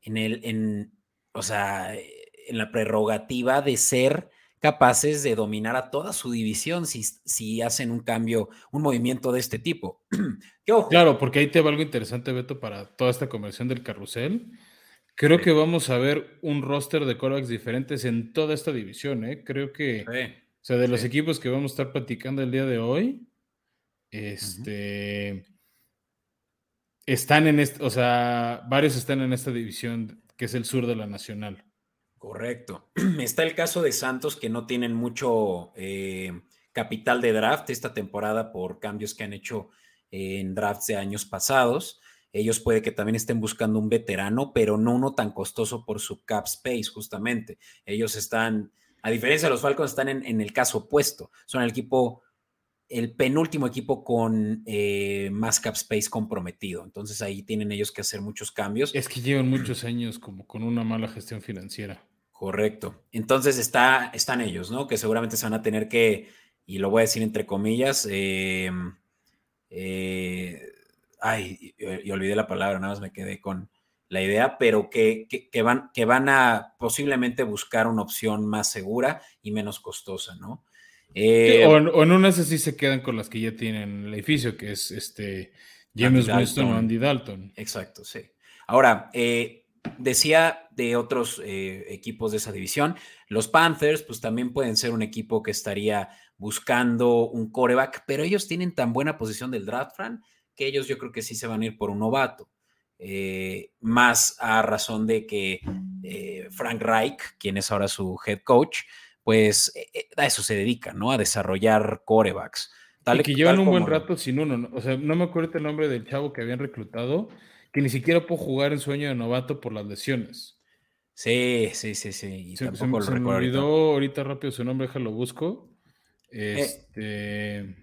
en el, en, o sea, en la prerrogativa de ser capaces de dominar a toda su división si, si hacen un cambio, un movimiento de este tipo. Claro, porque ahí te va algo interesante, Beto, para toda esta conversión del carrusel. Creo que vamos a ver un roster de corebacks diferentes en toda esta división, ¿eh? Creo que, o sea, de los equipos que vamos a estar platicando el día de hoy, este, están en este, o sea, varios están en esta división que es el sur de la nacional. Correcto. Está el caso de Santos que no tienen mucho eh, capital de draft esta temporada por cambios que han hecho en drafts de años pasados. Ellos puede que también estén buscando un veterano, pero no uno tan costoso por su cap space, justamente. Ellos están, a diferencia de los Falcons, están en, el caso opuesto. Son el equipo, el penúltimo equipo con eh, más cap space comprometido. Entonces ahí tienen ellos que hacer muchos cambios. Es que llevan muchos años como con una mala gestión financiera. Correcto. Entonces está, están ellos, ¿no? Que seguramente se van a tener que, y lo voy a decir entre comillas, em, eh, ay, y, olvidé la palabra, nada más me quedé con la idea, pero que, van, que van a posiblemente buscar una opción más segura y menos costosa, ¿no? Eh, o, en unas así se quedan con las que ya tienen el edificio, que es este James Winston o Andy Dalton. Exacto, sí. Ahora, eh, decía de otros eh, equipos de esa división, los Panthers, pues también pueden ser un equipo que estaría buscando un coreback, pero ellos tienen tan buena posición del draft, Fran, que ellos yo creo que sí se van a ir por un novato. Eh, más a razón de que eh, Frank Reich, quien es ahora su head coach, pues a eso se dedica, ¿no? A desarrollar corebacks. Tal, y que llevan un buen rato sin uno, o sea, no me acuerdo el nombre del chavo que habían reclutado, que ni siquiera puedo jugar en sueño de novato por las lesiones. Sí, sí, sí, sí. se, me olvidó ahorita. rápido su nombre, déjalo busco. Eh, este.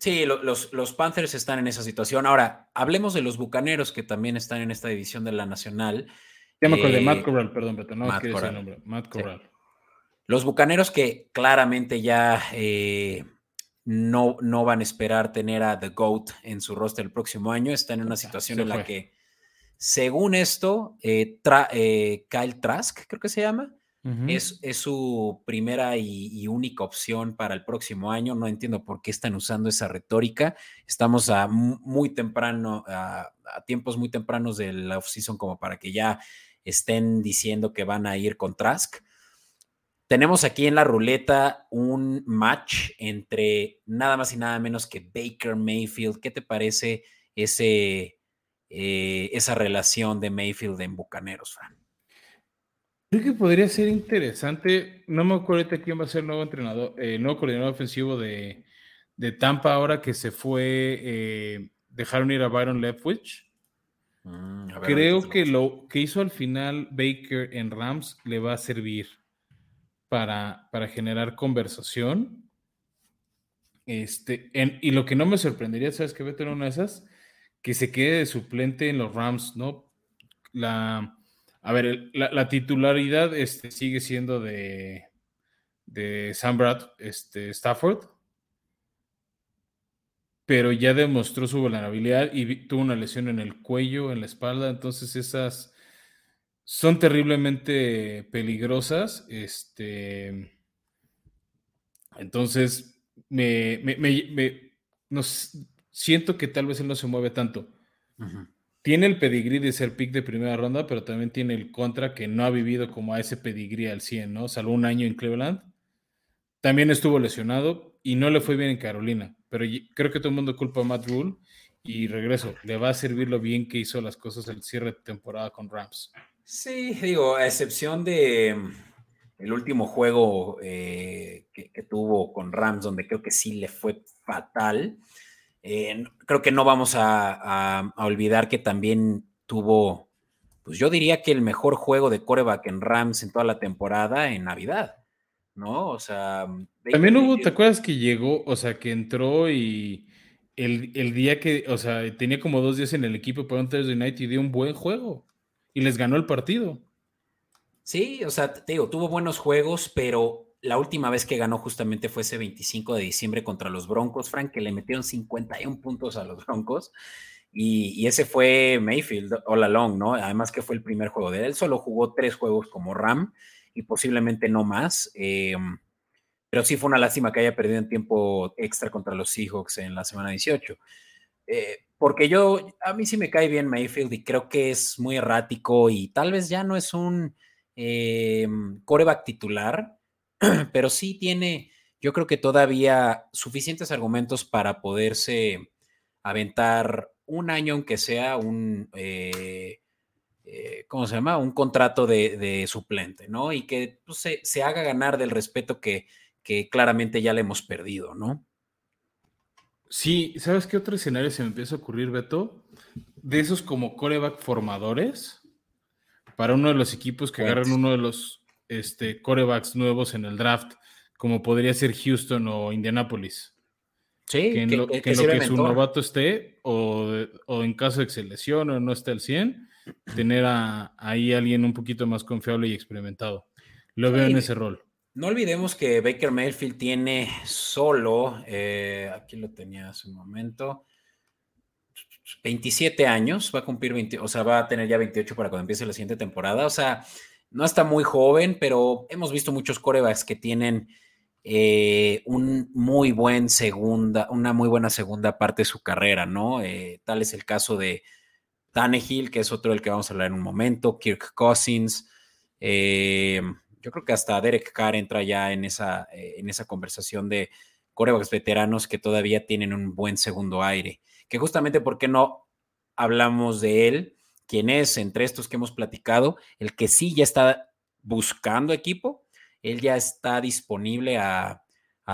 Sí, los, los, Panthers están en esa situación. Ahora, hablemos de los bucaneros que también están en esta división de la Nacional. Ya me acuerdo de Matt eh, Corral, perdón, pero no Matt Corral. nombre. Matt Corral. Los bucaneros que claramente ya eh, no, no van a esperar tener a The GOAT en su roster el próximo año. Están en una situación en la que, según esto, eh, eh, Kyle Trask, creo que se llama, es, su primera y, única opción para el próximo año. No entiendo por qué están usando esa retórica. Estamos a muy temprano, a, a tiempos muy tempranos de la offseason como para que ya estén diciendo que van a ir con Trask. Tenemos aquí en la ruleta un match entre nada más y nada menos que Baker Mayfield. ¿Qué te parece ese, eh, esa relación de Mayfield en Bucaneros, Fran? Creo que podría ser interesante. No me acuerdo quién va a ser el nuevo entrenador, el eh, nuevo coordinador ofensivo de, Tampa ahora que se fue, eh, dejaron ir a Byron Leftwich. Mm, Creo que lo que hizo al final Baker en Rams le va a servir para, para generar conversación. Este, y lo que no me sorprendería, ¿sabes qué? Vete en una de esas, que se quede de suplente en los Rams, ¿no? la, a ver, la, titularidad este, sigue siendo de, de Sam Brad, este, Stafford, pero ya demostró su vulnerabilidad y tuvo una lesión en el cuello, en la espalda, entonces esas son terriblemente peligrosas. Este, entonces, me, siento que tal vez él no se mueve tanto. Tiene el pedigrí de ser pick de primera ronda, pero también tiene el contra que no ha vivido como a ese pedigrí al 100, ¿no? Salvo un año en Cleveland. También estuvo lesionado y no le fue bien en Carolina, pero creo que todo el mundo culpa a Matt Rule y regreso, le va a servir lo bien que hizo las cosas el cierre de temporada con Rams. Sí, digo, a excepción de mm, el último juego eh, que, tuvo con Rams, donde creo que sí le fue fatal. Eh, creo que no vamos a, olvidar que también tuvo, pues yo diría que el mejor juego de coreback en Rams en toda la temporada en Navidad, ¿no? O sea... También hubo, ¿te acuerdas que llegó, o sea, que entró y el, día que, o sea, tenía como dos días en el equipo para un Thursday Night y dio un buen juego y les ganó el partido. Sí, o sea, te digo, tuvo buenos juegos, pero la última vez que ganó justamente fue ese 25 de diciembre contra los Broncos, Frank, que le metieron 51 puntos a los Broncos. Y, ese fue Mayfield all along, ¿no? Además que fue el primer juego de él. Solo jugó tres juegos como Ram y posiblemente no más. Em, pero sí fue una lástima que haya perdido en tiempo extra contra los Seahawks en la semana 18. Eh, porque yo, a mí sí me cae bien Mayfield y creo que es muy errático y tal vez ya no es un em, coreback titular, pero sí tiene, yo creo que todavía suficientes argumentos para poderse aventar un año, aunque sea un, eh, eh, ¿cómo se llama? Un contrato de, suplente, ¿no? Y que pues, se, haga ganar del respeto que, que claramente ya le hemos perdido, ¿no? Sí, ¿sabes qué otro escenario se me empieza a ocurrir, Beto? De esos como coreback formadores para uno de los equipos que agarran uno de los este, corebacks nuevos en el draft, como podría ser Houston o Indianapolis. Sí, que en lo que, su novato esté, o, en caso de que se lesione o no esté al 100, tener ahí alguien un poquito más confiable y experimentado. Lo veo en ese rol. No olvidemos que Baker Mayfield tiene solo, eh, aquí lo tenía hace un momento, 27 años, va a cumplir 20, o sea, va a tener ya 28 para cuando empiece la siguiente temporada. O sea, no está muy joven, pero hemos visto muchos corebacks que tienen eh, un muy buen segunda, una muy buena segunda parte de su carrera, ¿no? Eh, tal es el caso de Tannehill, que es otro del que vamos a hablar en un momento, Kirk Cousins, eh, yo creo que hasta Derek Carr entra ya en esa, en esa conversación de corebacks veteranos que todavía tienen un buen segundo aire, que justamente porque no hablamos de él, quién es entre estos que hemos platicado, el que sí ya está buscando equipo, él ya está disponible a,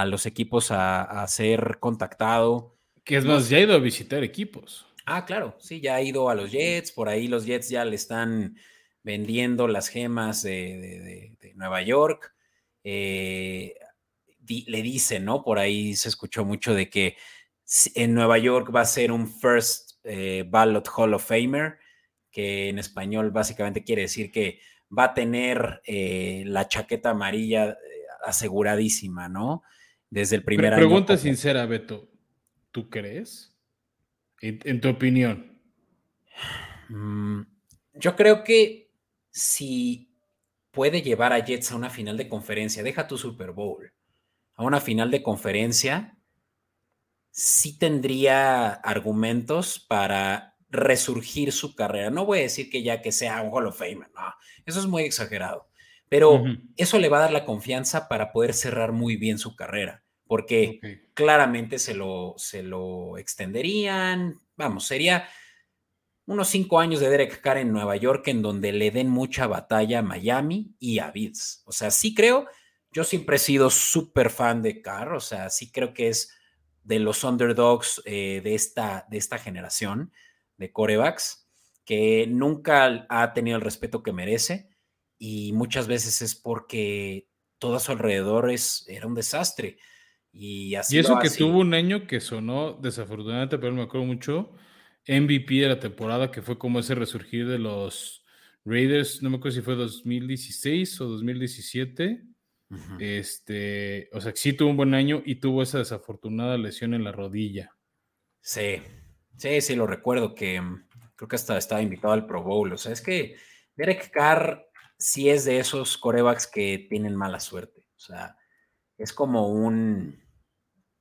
los equipos a, ser contactado. Que es más, ya ha ido a visitar equipos. Ah, claro, sí, ya ha ido a los Jets, por ahí los Jets ya le están vendiendo las gemas de, Nueva York. Eh, le dicen, ¿no? Por ahí se escuchó mucho de que en Nueva York va a ser un first eh, ballot Hall of Famer que en español básicamente quiere decir que va a tener eh, la chaqueta amarilla eh, aseguradísima, ¿no? Desde el primer año. Pregunta sincera, Beto, ¿tú crees? En, tu opinión. Mm, yo creo que si puede llevar a Jets a una final de conferencia, deja tu Super Bowl, a una final de conferencia, sí tendría argumentos para resurgir su carrera. No voy a decir que ya que sea un Hall of Famer, no, eso es muy exagerado, pero eso le va a dar la confianza para poder cerrar muy bien su carrera, porque claramente se lo, se lo extenderían, vamos, sería unos cinco años de Derek Carr en Nueva York en donde le den mucha batalla a Miami y a Bills. O sea, sí creo, yo siempre he sido súper fan de Carr, o sea, sí creo que es de los underdogs eh, de, esta, de esta generación de corebacks, que nunca ha tenido el respeto que merece y muchas veces es porque todo a su alrededor es, era un desastre. Y, así y eso que tuvo un año que sonó desafortunadamente, pero me acuerdo mucho, MVP de la temporada, que fue como ese resurgir de los Raiders, no me acuerdo si fue 2016 o 2017. Este, o sea, sí tuvo un buen año y tuvo esa desafortunada lesión en la rodilla. Sí, sí, sí, lo recuerdo que mm, creo que hasta estaba invitado al Pro Bowl. O sea, es que Derek Carr sí es de esos corebacks que tienen mala suerte. O sea, es como un.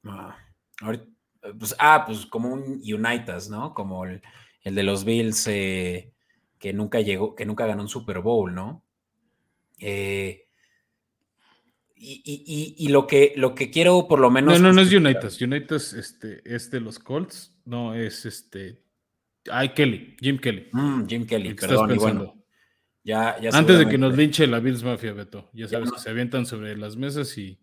ah, ahorita- pues, ah, pues como un Unitas, ¿no? Como el, el de los Bills eh, que nunca llegó, que nunca ganó un Super Bowl, ¿no? Eh, y, y- y- y lo que lo que quiero por lo menos. No, no, no es Unitas. Unitas este, es de los Colts. No, es este. Ay, Kelly, Jim Kelly. Mm, Jim Kelly, perdón, estás y bueno, pensando. ya, ya Antes de que nos linche la Bills Mafia, Beto. Ya sabes no. que se avientan sobre las mesas y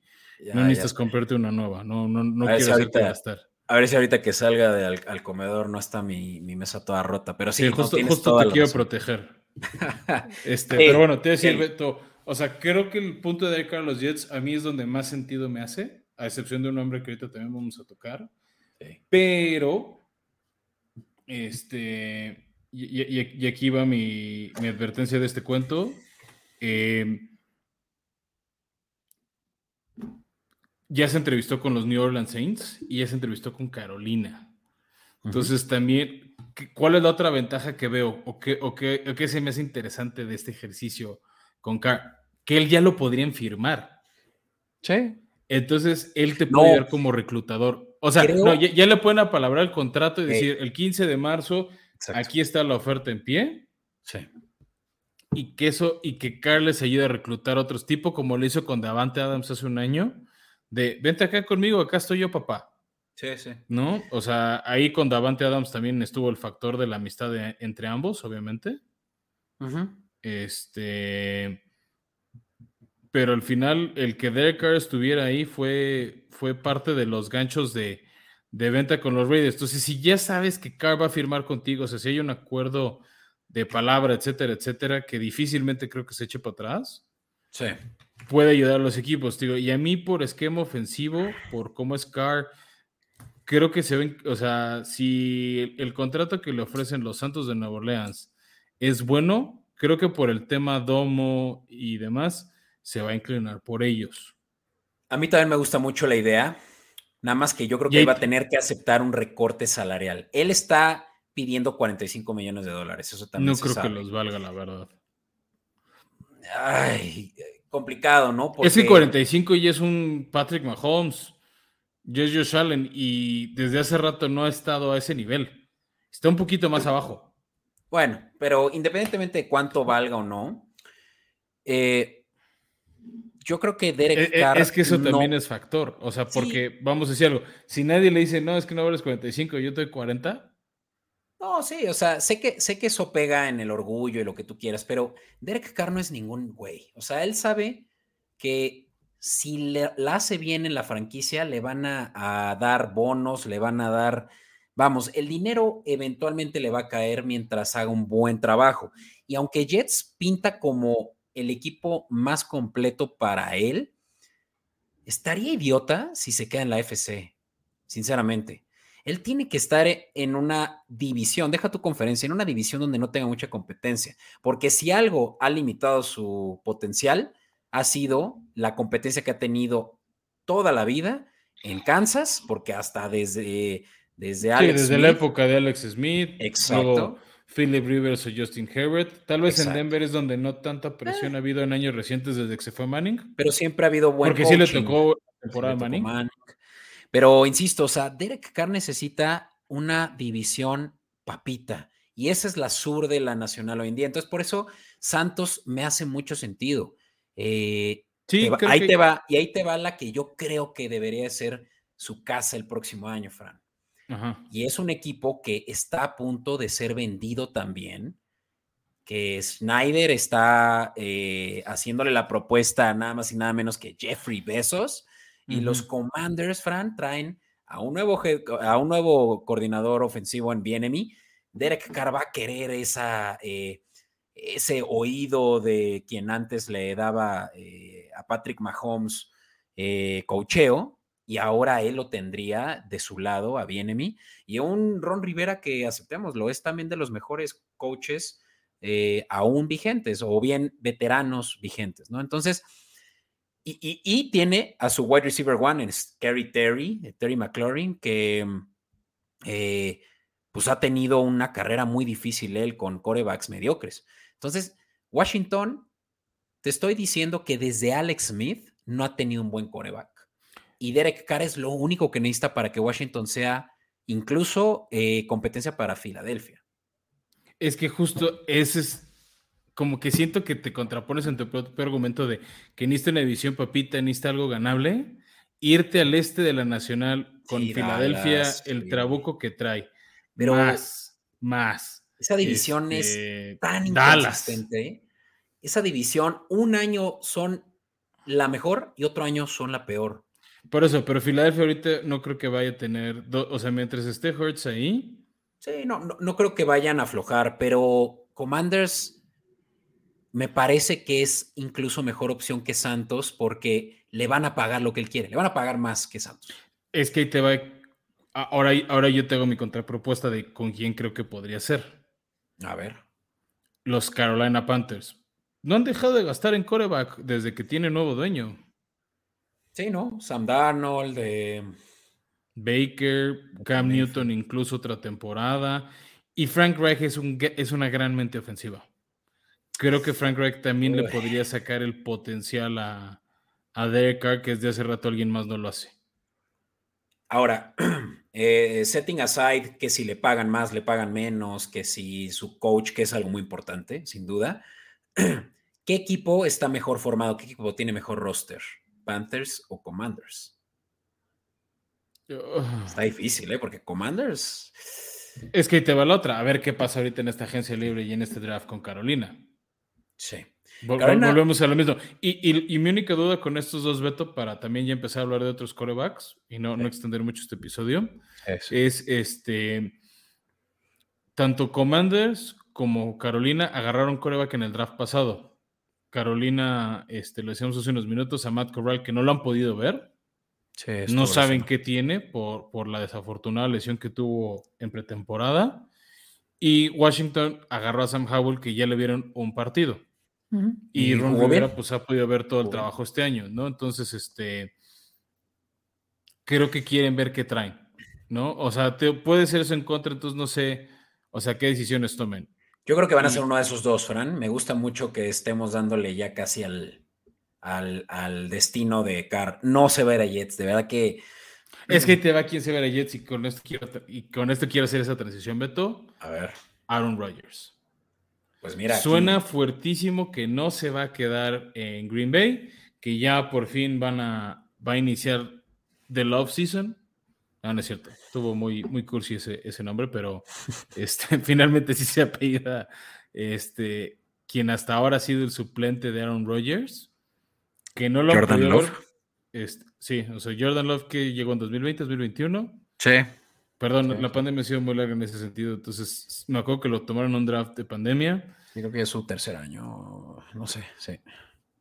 no necesitas comprarte una nueva. No, no, no si quiero hacerte ahorita- gastar. A ver si ahorita que salga de al, al comedor no está mi, mi mesa toda rota, pero sí, Sí, no, justo, tienes justo te quiero razón. proteger. Este, Sí, pero bueno, te voy a decir, sí. Beto, o sea, creo que el punto de Derek Carr a los Jets a mí es donde más sentido me hace, a excepción de un hombre que ahorita también vamos a tocar. Sí. Pero, este, y, y- y aquí va mi, mi advertencia de este cuento. Eh, ya se entrevistó con los New Orleans Saints y ya se entrevistó con Carolina. Entonces también, ¿qué- ¿cuál es la otra ventaja que veo o qué, o qué, o qué se me hace interesante de este ejercicio con Carr? Que él ya lo podrían firmar. Sí. Entonces, él te No. puede ayudar como reclutador. O sea, Creo- no, ya, ya le pueden apalabrar el contrato y decir, el 15 de marzo, Exacto. aquí está la oferta en pie, Sí. y que eso, y que Carr les ayude a reclutar otros tipos, como lo hizo con Davante Adams hace un año, de, vente acá conmigo, acá estoy yo, papá. Sí, sí. ¿No? O sea, ahí con Davante Adams también estuvo el factor de la amistad de- entre ambos, obviamente. Este. Pero al final, el que Derek Carr estuviera ahí fue, fue parte de los ganchos de, de venta con los Raiders. Entonces, si ya sabes que Carr va a firmar contigo, o sea, si hay un acuerdo de palabra, etcétera, etcétera, que difícilmente creo que se eche para atrás, Sí. puede ayudar a los equipos, digo. Y a mí, por esquema ofensivo, por cómo es Carr, creo que se ven, o sea, si el, el contrato que le ofrecen los Santos de Nueva Orleans es bueno, creo que por el tema domo y demás, se va a inclinar por ellos. A mí también me gusta mucho la idea, nada más que yo creo que él va a tener que aceptar un recorte salarial. Él está pidiendo 45 millones de dólares, eso también No se creo sabe. que los valga, la verdad. Ay, complicado, ¿no? Es que Porque- 45 y es un Patrick Mahomes, es Josh Allen, y desde hace rato no ha estado a ese nivel. Está un poquito más abajo. Bueno, pero independientemente de cuánto valga o no, eh, yo creo que Derek Eh, eh, Carr Es que eso no- también es factor. O sea, Sí. porque vamos a decir algo. Si nadie le dice, no, es que no vales 45, yo estoy 40. No, sí, o sea, sé que, sé que eso pega en el orgullo y lo que tú quieras, pero Derek Carr no es ningún güey. O sea, él sabe que si le, la hace bien en la franquicia, le van a, a dar bonos, le van a dar, vamos, el dinero eventualmente le va a caer mientras haga un buen trabajo. Y aunque Jets pinta como el equipo más completo para él, estaría idiota si se queda en la FC, sinceramente. Él tiene que estar e- en una división, deja tu conferencia, en una división donde no tenga mucha competencia, porque si algo ha limitado su potencial, ha sido la competencia que ha tenido toda la vida en Kansas, porque hasta desde, desde Sí, Alex desde la época de Alex Smith. Exacto. Luego Philip Rivers o Justin Herbert. Tal vez Exacto. en Denver es donde no tanta presión ha habido en años recientes desde que se fue Manning. pero siempre ha habido buen porque sí le tocó la temporada tocó Manning. Manning. Pero insisto, o sea, Derek Carr necesita una división papita. Y esa es la sur de la nacional hoy en día. Entonces, por eso Santos me hace mucho sentido. Eh, Sí, te va- ahí que- te va, y ahí te va la que yo creo que debería ser su casa el próximo año, Fran. Ajá. Y es un equipo que está a punto de ser vendido también, que Snyder está eh, haciéndole la propuesta a nada más y nada menos que Jeffrey Bezos. Y los. Commanders, Fran, traen a un nuevo, a un nuevo coordinador ofensivo en Bienemy. Derek Carr va a querer esa, eh, ese oído de quien antes le daba eh, a Patrick Mahomes eh, cocheo, y ahora él lo tendría de su lado a Bienemy. Y un Ron Rivera que, aceptémoslo, es también de los mejores coaches eh, aún vigentes o bien veteranos vigentes, ¿no? Entonces, y, tiene a su wide receiver one, en Scary Terry, Terry McLaurin, que eh, pues ha tenido una carrera muy difícil él con corebacks mediocres. Entonces, Washington, te estoy diciendo que desde Alex Smith no ha tenido un buen coreback. Y Derek Carr es lo único que necesita para que Washington sea incluso eh, competencia para Filadelfia. Es que justo ese es como que siento que te contrapones en tu propio argumento de que necesita una división papita, necesita algo ganable, irte al este de la Nacional con Filadelfia, el trabuco que trae. Pero más, más. Esa división es este, tan inconsistente. ¿eh? Esa división, un año son la mejor y otro año son la peor. Por eso, pero Filadelfia ahorita no creo que vaya a tener, o sea, mientras esté Hurts ahí. Sí, no, no, creo que vayan a aflojar, pero Commanders me parece que es incluso mejor opción que Santos porque le van a pagar lo que él quiere, le van a pagar más que Santos. Es que ahí te va. Ahora, ahora yo tengo mi contrapropuesta de con quién creo que podría ser. A ver. Los Carolina Panthers. No han dejado de gastar en coreback desde que tiene nuevo dueño. Sí, ¿no? Sam Darnold, de Baker, Cam Newton, incluso otra temporada. Y Frank Reich es, un, es una gran mente ofensiva. Creo que Frank Reich también le podría sacar el potencial a, a Derek Carr, que desde hace rato alguien más no lo hace. Ahora, eh, setting aside que si le pagan más, le pagan menos, que si su coach, que es algo muy importante, sin duda, ¿qué equipo está mejor formado? ¿Qué equipo tiene mejor roster? Panthers o Commanders? Está difícil, ¿eh? Porque Commanders. Es que te va la otra. A ver qué pasa ahorita en esta agencia libre y en este draft con Carolina. Sí. Volvemos a lo mismo. Y, mi única duda con estos dos, Beto, para también ya empezar a hablar de otros corebacks y no, no extender mucho este episodio, es este. Tanto Commanders como Carolina agarraron coreback en el draft pasado. Carolina, este, lo decíamos hace unos minutos a Matt Corral, que no lo han podido ver. no saben qué tiene por, por la desafortunada lesión que tuvo en pretemporada. Y Washington agarró a Sam Howell, que ya le vieron un partido. Y, Ron Rivera, pues ha podido ver todo el trabajo este año, ¿no? Entonces, este. Creo que quieren ver qué traen, ¿no? O sea, te, puede ser eso en contra, entonces no sé, o sea, qué decisiones tomen. Yo creo que van a ser uno de esos dos, Fran. Me gusta mucho que estemos dándole ya casi al, al, destino de Carr. No se va a Jets, de verdad que. Es que te va quien se a Jets y con, esto quiero, y con esto quiero hacer esa transición, Beto. A ver. Aaron Rodgers. Pues mira. Suena fuertísimo que no se va a quedar en Green Bay, que ya por fin van a, va a iniciar the love season. No, no es cierto. Estuvo muy, muy cursi ese, ese nombre, pero este, finalmente sí se apellida este, quien hasta ahora ha sido el suplente de Aaron Rodgers, que no lo Jordan Love. Este, sí, o sea, Jordan Love que llegó en 2020, 2021. Sí. Perdón, la pandemia ha sido muy larga en ese sentido, entonces me acuerdo que lo tomaron en un draft de pandemia. Creo que es su tercer año, no sé, sí.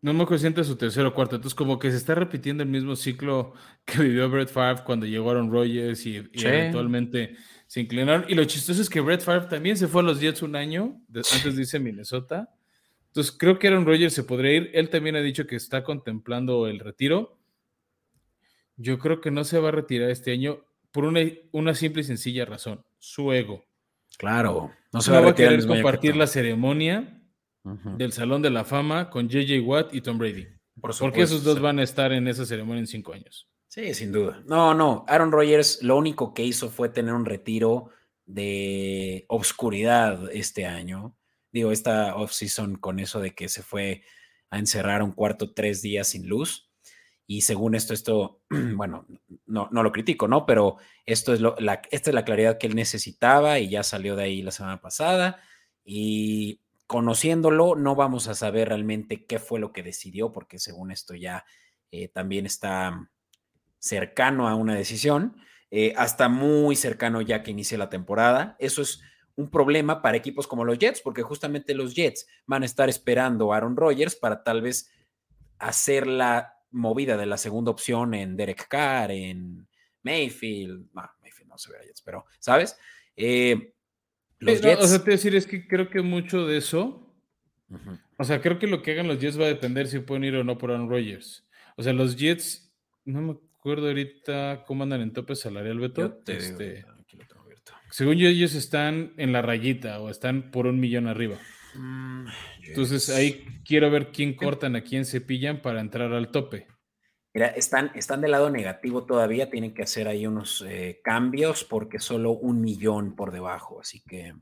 No me acuerdo su tercero o cuarto. Entonces, como que se está repitiendo el mismo ciclo que vivió Brett Favre cuando llegaron Rogers y, eventualmente se inclinaron. Y lo chistoso es que Brett Favre también se fue a los Jets un año antes de a Minnesota. Entonces, creo que Aaron Rodgers se podría ir. Él también ha dicho que está contemplando el retiro. Yo creo que no se va a retirar este año por una, una simple y sencilla razón: su ego. Claro, no se va, a querer compartir la ceremonia del Salón de la Fama con JJ Watt y Tom Brady. Por Porque esos dos van a estar en esa ceremonia en cinco años. Sí, sin duda. No, no. Aaron Rodgers lo único que hizo fue tener un retiro de obscuridad este año. Digo, esta offseason con eso de que se fue a encerrar un cuarto tres días sin luz. Y según esto, esto, bueno, no, no lo critico, ¿no? Pero esto es lo, la, esta es la claridad que él necesitaba y ya salió de ahí la semana pasada. Y conociéndolo, no vamos a saber realmente qué fue lo que decidió, porque según esto ya eh, también está cercano a una decisión, eh, hasta muy cercano ya que inicie la temporada. Eso es un problema para equipos como los Jets, porque justamente los Jets van a estar esperando a Aaron Rodgers para tal vez hacer la movida de la segunda opción en Derek Carr, en Mayfield. No, Mayfield no se ve a Jets, pero, ¿sabes? Eh, Los Jets. o sea, te decir, es que creo que mucho de eso. O sea, creo que lo que hagan los Jets va a depender si pueden ir o no por Aaron Rodgers. O sea, los Jets, no me acuerdo ahorita cómo andan en tope salarial, Beto. Este, según yo, ellos están en la rayita o están por un millón arriba. Mm, Entonces ahí quiero ver quién cortan, a quién cepillan para entrar al tope. Mira, están, están del lado negativo todavía, tienen que hacer ahí unos eh, cambios porque solo un millón por debajo, así que...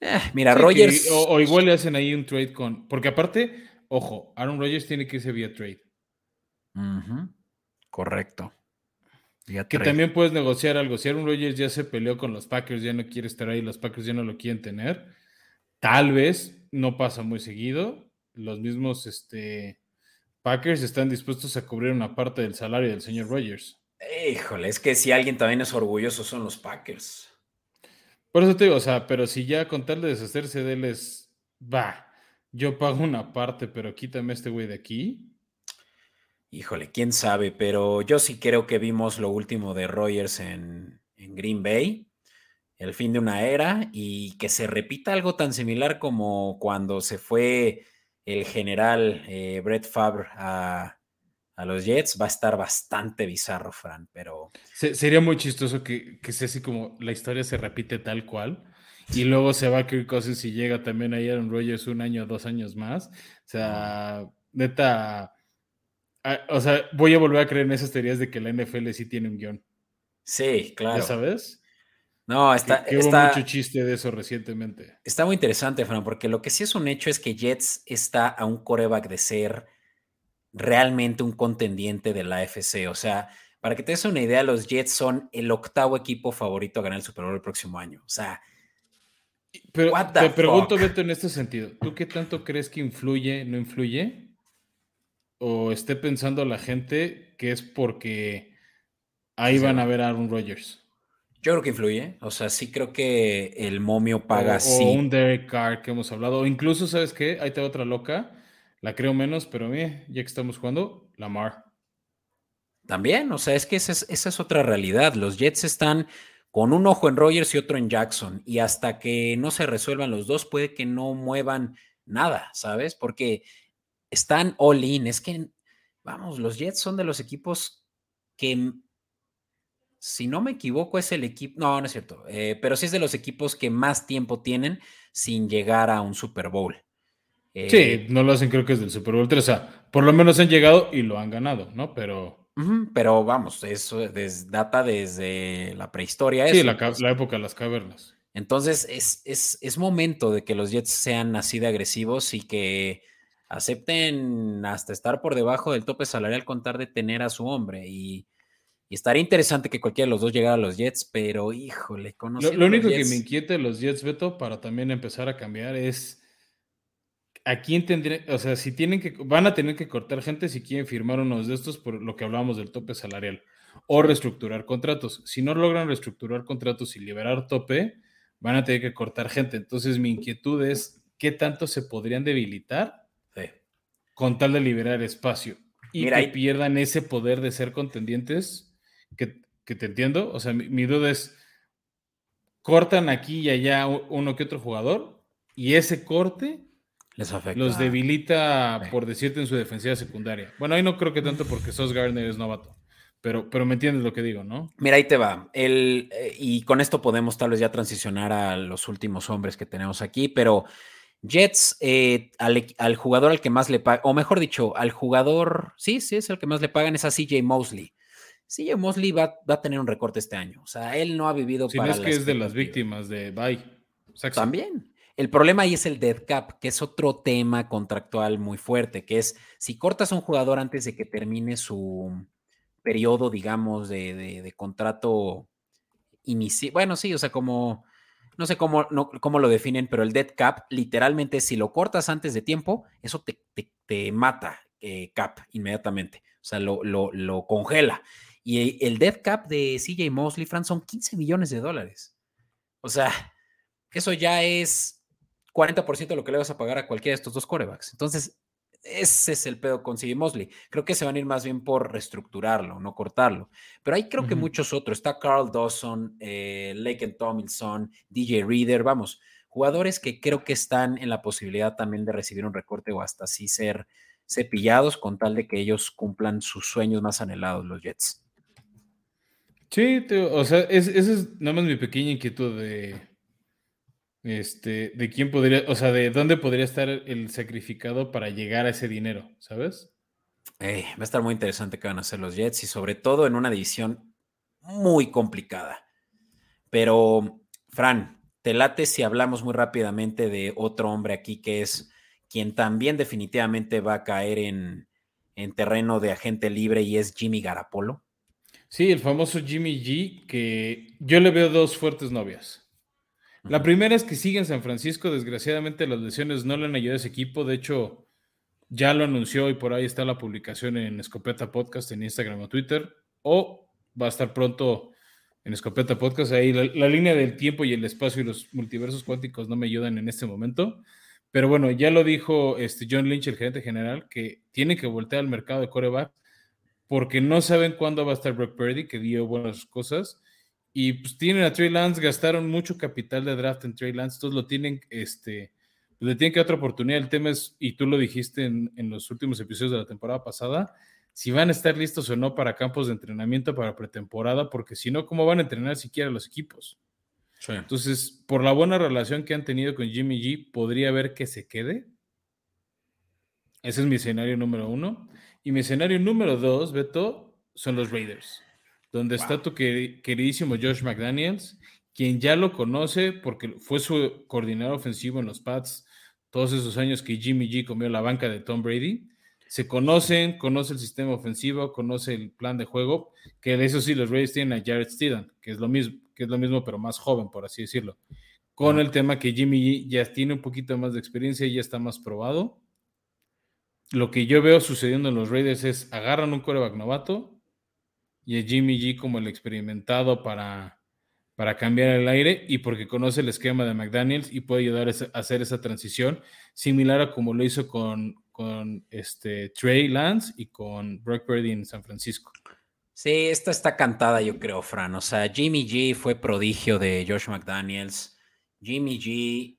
Eh, mira, Rogers... o, igual le hacen ahí un trade con... Porque aparte, ojo, Aaron Rodgers tiene que irse vía trade. Correcto. que también puedes negociar algo. Si Aaron Rodgers ya se peleó con los Packers, ya no quiere estar ahí, los Packers ya no lo quieren tener, tal vez, no pasa muy seguido, los mismos, este Packers están dispuestos a cubrir una parte del salario del señor Rogers. Híjole, es que si alguien también es orgulloso son los Packers. Por eso te digo, o sea, pero si ya con tal de deshacerse de él es, va, yo pago una parte, pero quítame este güey de aquí. Híjole, quién sabe, pero yo sí creo que vimos lo último de Rogers en, en Green Bay, el fin de una era, y que se repita algo tan similar como cuando se fue el general eh, Brett Favre a, los Jets va a estar bastante bizarro, Fran, pero... sería muy chistoso que, que sea así como la historia se repite tal cual y luego se va Kirk Cousins y llega también a Aaron Rodgers un año o dos años más. O sea, neta... o sea, voy a volver a creer en esas teorías de que la NFL sí tiene un guion. Sí, claro. ¿Ya sabes? No, está. Que, hubo mucho chiste de eso recientemente. Está muy interesante, Fran, porque lo que sí es un hecho es que Jets está a un coreback de ser realmente un contendiente de la AFC. O sea, para que te des una idea, los Jets son el octavo equipo favorito a ganar el Super Bowl el próximo año. O sea. Pero te pregunto, Beto, en este sentido, ¿tú qué tanto crees que influye, no influye? ¿O esté pensando la gente que es porque ahí van a ver a Aaron Rodgers? Yo creo que influye. O sea, sí creo que el momio paga o, sí. O un Derek Carr que hemos hablado. O incluso, ¿sabes qué? Ahí te otra loca. La creo menos, pero mire, ya que estamos jugando, Lamar. También, o sea, es que esa es, esa es otra realidad. Los Jets están con un ojo en Rogers y otro en Jackson. Y hasta que no se resuelvan los dos, puede que no muevan nada, ¿sabes? Porque están all in. Es que, vamos, los Jets son de los equipos que si no me equivoco, es el equipo, no, no es cierto, eh, pero sí es de los equipos que más tiempo tienen sin llegar a un Super Bowl. sí, eh, no lo hacen, creo que es del Super Bowl 3, o sea, por lo menos han llegado y lo han ganado, ¿no? Pero... pero vamos, eso data desde la prehistoria. Sí, la, época de las cavernas. Entonces, es, es, es momento de que los Jets sean así de agresivos y que acepten hasta estar por debajo del tope salarial con de tener a su hombre y y estaría interesante que cualquiera de los dos llegara a los Jets, pero híjole, conociendo Lo, lo único que me inquieta de los Jets, Beto, para también empezar a cambiar es a quién tendría, o sea, si tienen que, van a tener que cortar gente si quieren firmar unos de estos por lo que hablábamos del tope salarial o reestructurar contratos. Si no logran reestructurar contratos y liberar tope, van a tener que cortar gente. Entonces, mi inquietud es qué tanto se podrían debilitar con tal de liberar espacio y que pierdan ese poder de ser contendientes que, te entiendo. O sea, mi, duda es, cortan aquí y allá uno que otro jugador y ese corte Les afecta. los debilita, por decirte, en su defensiva secundaria. Bueno, ahí no creo que tanto porque Sos Gardner es novato. Pero, pero me entiendes lo que digo, ¿no? Mira, ahí te va. El, eh, y con esto podemos tal vez ya transicionar a los últimos hombres que tenemos aquí, pero Jets, eh, al, al, jugador al que más le pagan, o mejor dicho, al jugador, sí, sí, es el que más le pagan, es a CJ Mosley. Sí, Mosley va, a tener un recorte este año. O sea, él no ha vivido si para. es que es de las víctimas de Bye. También. El problema ahí es el dead cap, que es otro tema contractual muy fuerte, que es si cortas a un jugador antes de que termine su periodo, digamos, de, contrato inicial. Bueno, sí, o sea, como. No sé cómo, no, cómo lo definen, pero el dead cap, literalmente, si lo cortas antes de tiempo, eso te, te, mata eh, cap inmediatamente. O sea, lo, lo, lo congela. Y el dead cap de CJ Mosley, Fran, son 15 millones de dólares. O sea, eso ya es 40% de lo que le vas a pagar a cualquiera de estos dos corebacks. Entonces, ese es el pedo con CJ Mosley. Creo que se van a ir más bien por reestructurarlo, no cortarlo. Pero hay creo que muchos otros. Está Carl Dawson, eh, Lake Tomlinson, DJ Reader, vamos, jugadores que creo que están en la posibilidad también de recibir un recorte o hasta así ser cepillados con tal de que ellos cumplan sus sueños más anhelados, los Jets. Sí, o sea, esa es nada más mi pequeña inquietud de, este, de quién podría, o sea, de dónde podría estar el sacrificado para llegar a ese dinero, ¿sabes? va a estar muy interesante qué van a hacer los Jets y sobre todo en una división muy complicada. Pero, Fran, te late si hablamos muy rápidamente de otro hombre aquí que es quien también definitivamente va a caer en, en terreno de agente libre y es Jimmy Garapolo. Sí, el famoso Jimmy G, que yo le veo dos fuertes novias. La primera es que sigue en San Francisco. Desgraciadamente, las lesiones no le han ayudado a ese equipo. De hecho, ya lo anunció y por ahí está la publicación en Escopeta Podcast en Instagram o Twitter. O va a estar pronto en Escopeta Podcast. Ahí la, línea del tiempo y el espacio y los multiversos cuánticos no me ayudan en este momento. Pero bueno, ya lo dijo este John Lynch, el gerente general, que tiene que voltear al mercado de coreback porque no saben cuándo va a estar Brock Purdy, que dio buenas cosas y pues tienen a Trey Lance, gastaron mucho capital de draft en Trey Lance, todos lo tienen, este, le tienen que dar otra oportunidad. El tema es, y tú lo dijiste en, los últimos episodios de la temporada pasada, si van a estar listos o no para campos de entrenamiento para pretemporada, porque si no, ¿cómo van a entrenar siquiera los equipos? Entonces, por la buena relación que han tenido con Jimmy G, podría ver que se quede. Ese es mi escenario número uno. Y mi escenario número dos, Beto, son los Raiders donde está tu queridísimo Josh McDaniels, quien ya lo conoce porque fue su coordinador ofensivo en los Pats todos esos años que Jimmy G comió la banca de Tom Brady. Se conocen, conoce el sistema ofensivo, conoce el plan de juego, que de eso sí los Raiders tienen a Jared Steedham, que es lo mismo, que es lo mismo pero más joven, por así decirlo. Con el tema que Jimmy G ya tiene un poquito más de experiencia y ya está más probado. Lo que yo veo sucediendo en los Raiders es agarran un coreback novato, y a Jimmy G como el experimentado para, para cambiar el aire y porque conoce el esquema de McDaniels y puede ayudar a hacer esa transición, similar a como lo hizo con, con este Trey Lance y con Brock Purdy en San Francisco. Sí, esta está cantada, yo creo, Fran. O sea, Jimmy G fue prodigio de Josh McDaniels. Jimmy G.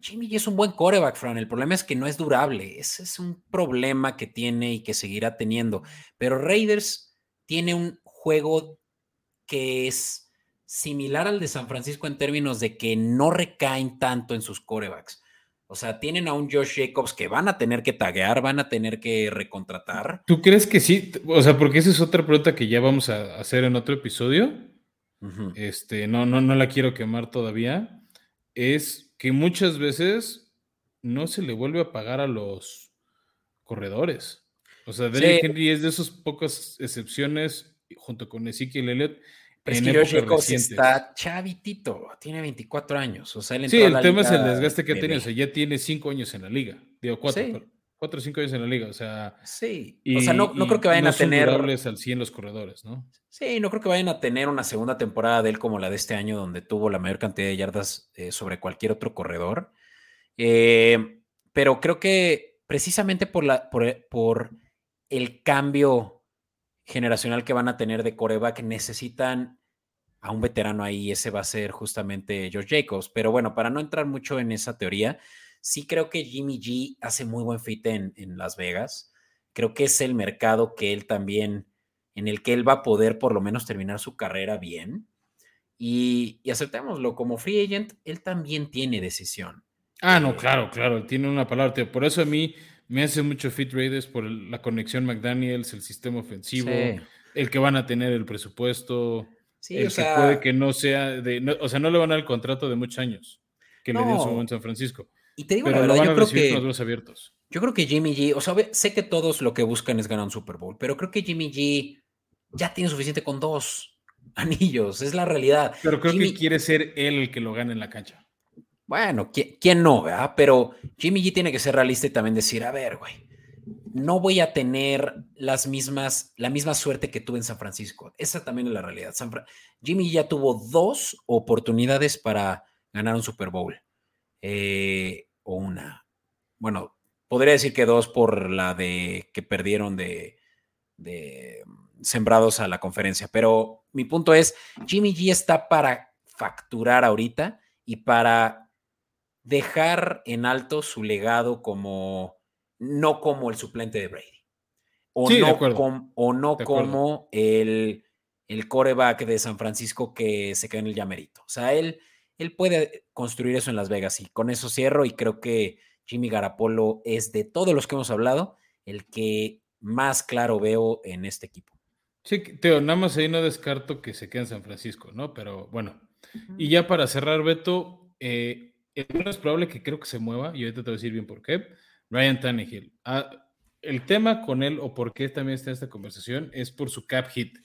Jimmy G es un buen coreback, Fran. El problema es que no es durable. Ese es un problema que tiene y que seguirá teniendo. Pero Raiders tiene un juego que es similar al de San Francisco en términos de que no recaen tanto en sus corebacks. O sea, tienen a un Josh Jacobs que van a tener que taguear, van a tener que recontratar. ¿Tú crees que sí? O sea, porque esa es otra pregunta que ya vamos a hacer en otro episodio. Este, no, no, no la quiero quemar todavía. Es que muchas veces no se le vuelve a pagar a los corredores. O sea, Derrick Henry es de esas pocas excepciones, junto con Ezekiel Elliott. Pero en es que está chavitito, tiene 24 años. O sea, sí, el tema es el desgaste que ha tenido. O sea, ya tiene 5 años en la liga. Digo, 4, o 5 años en la liga. O sea, sí. o sea, no, no creo que vayan a tener. al 100 los corredores, ¿no? Sí, no creo que vayan a tener una segunda temporada de él como la de este año, donde tuvo la mayor cantidad de yardas eh, sobre cualquier otro corredor. Eh, pero creo que precisamente por la. por, por el cambio generacional que van a tener de coreback, necesitan a un veterano ahí, ese va a ser justamente George Jacobs. Pero bueno, para no entrar mucho en esa teoría, sí creo que Jimmy G hace muy buen fit en, Las Vegas. Creo que es el mercado que él también, en el que él va a poder por lo menos terminar su carrera bien. Y, y aceptémoslo, como free agent, él también tiene decisión. Ah, no, eh, claro, claro, tiene una palabra. Por eso a mí me hace mucho Fit Raiders por la conexión McDaniels, el sistema ofensivo, el que van a tener el presupuesto, el que puede que no sea de, o sea, no le van a dar el contrato de muchos años que le dio su en San Francisco. Y te digo pero lo van a recibir con los abiertos. Yo creo que Jimmy G, o sea, sé que todos lo que buscan es ganar un Super Bowl, pero creo que Jimmy G ya tiene suficiente con dos anillos, es la realidad. Pero creo que quiere ser él el que lo gane en la cancha. Bueno, ¿quién no, verdad? Pero Jimmy G tiene que ser realista y también decir, a ver, güey, no voy a tener las mismas, la misma suerte que tuve en San Francisco. Esa también es la realidad. Jimmy ya tuvo dos oportunidades para ganar un Super Bowl. Eh, o una. Bueno, podría decir que dos por la de que perdieron de, de sembrados a la conferencia. Pero mi punto es, Jimmy G está para facturar ahorita y para dejar en alto su legado como, no como el suplente de Brady. O no, o no como el, el coreback de San Francisco que se queda en el llamerito. O sea, él, él puede construir eso en Las Vegas y con eso cierro y creo que Jimmy Garapolo es de todos los que hemos hablado el que más claro veo en este equipo. Sí, Teo, nada más ahí no descarto que se quede en San Francisco, ¿no? Pero bueno. Y ya para cerrar, Beto, eh, es probable que creo que se mueva, y ahorita te voy a decir bien por qué. Ryan Tannehill. Ah, el tema con él, o por qué también está en esta conversación, es por su cap hit.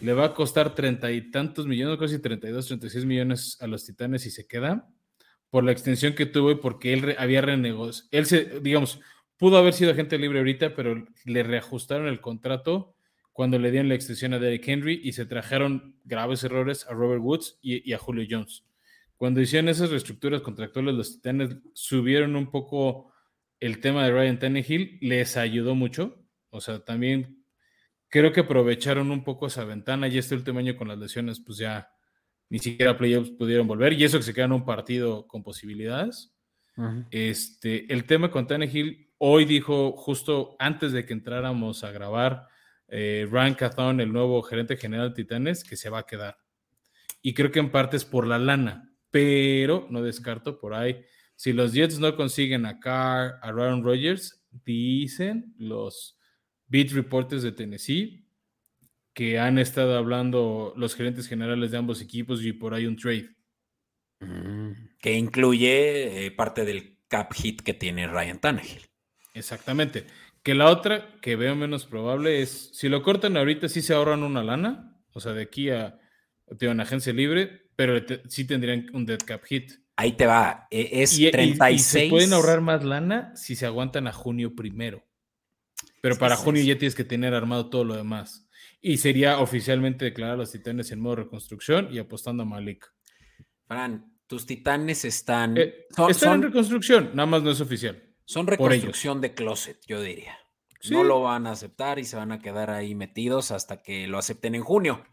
Le va a costar treinta y tantos millones, casi 32, 36 millones a los Titanes si se queda, por la extensión que tuvo y porque él había renegociado. Él se, digamos, pudo haber sido agente libre ahorita, pero le reajustaron el contrato cuando le dieron la extensión a Derrick Henry y se trajeron graves errores a Robert Woods y, a Julio Jones. Cuando hicieron esas reestructuras contractuales, los Titanes subieron un poco el tema de Ryan Tannehill, les ayudó mucho. O sea, también creo que aprovecharon un poco esa ventana y este último año con las lesiones, pues ya ni siquiera playoffs pudieron volver y eso que se quedan un partido con posibilidades. este, el tema con Tannehill, hoy dijo justo antes de que entráramos a grabar, eh, Ryan Cathon, el nuevo gerente general de Titanes, que se va a quedar. Y creo que en parte es por la lana, pero no descarto por ahí. Si los Jets no consiguen a Carr, a Aaron Rodgers, dicen los beat reporters de Tennessee que han estado hablando los gerentes generales de ambos equipos y por ahí un trade. Mm, que incluye eh, parte del cap hit que tiene Ryan Tannehill. Exactamente. Que la otra que veo menos probable es, si lo cortan ahorita, sí se ahorran una lana, o sea, de aquí a, una agencia libre, pero sí tendrían un dead cap hit. Ahí te va, e, es 36. se pueden ahorrar más lana si se aguantan a junio primero. Pero para junio ya tienes que tener armado todo lo demás. Y sería oficialmente declarar a los titanes en modo reconstrucción y apostando a Malik. Fran, tus titanes están. Eh, están en reconstrucción, nada más no es oficial. Son reconstrucción de closet, yo diría. No lo van a aceptar y se van a quedar ahí metidos hasta que lo acepten en junio.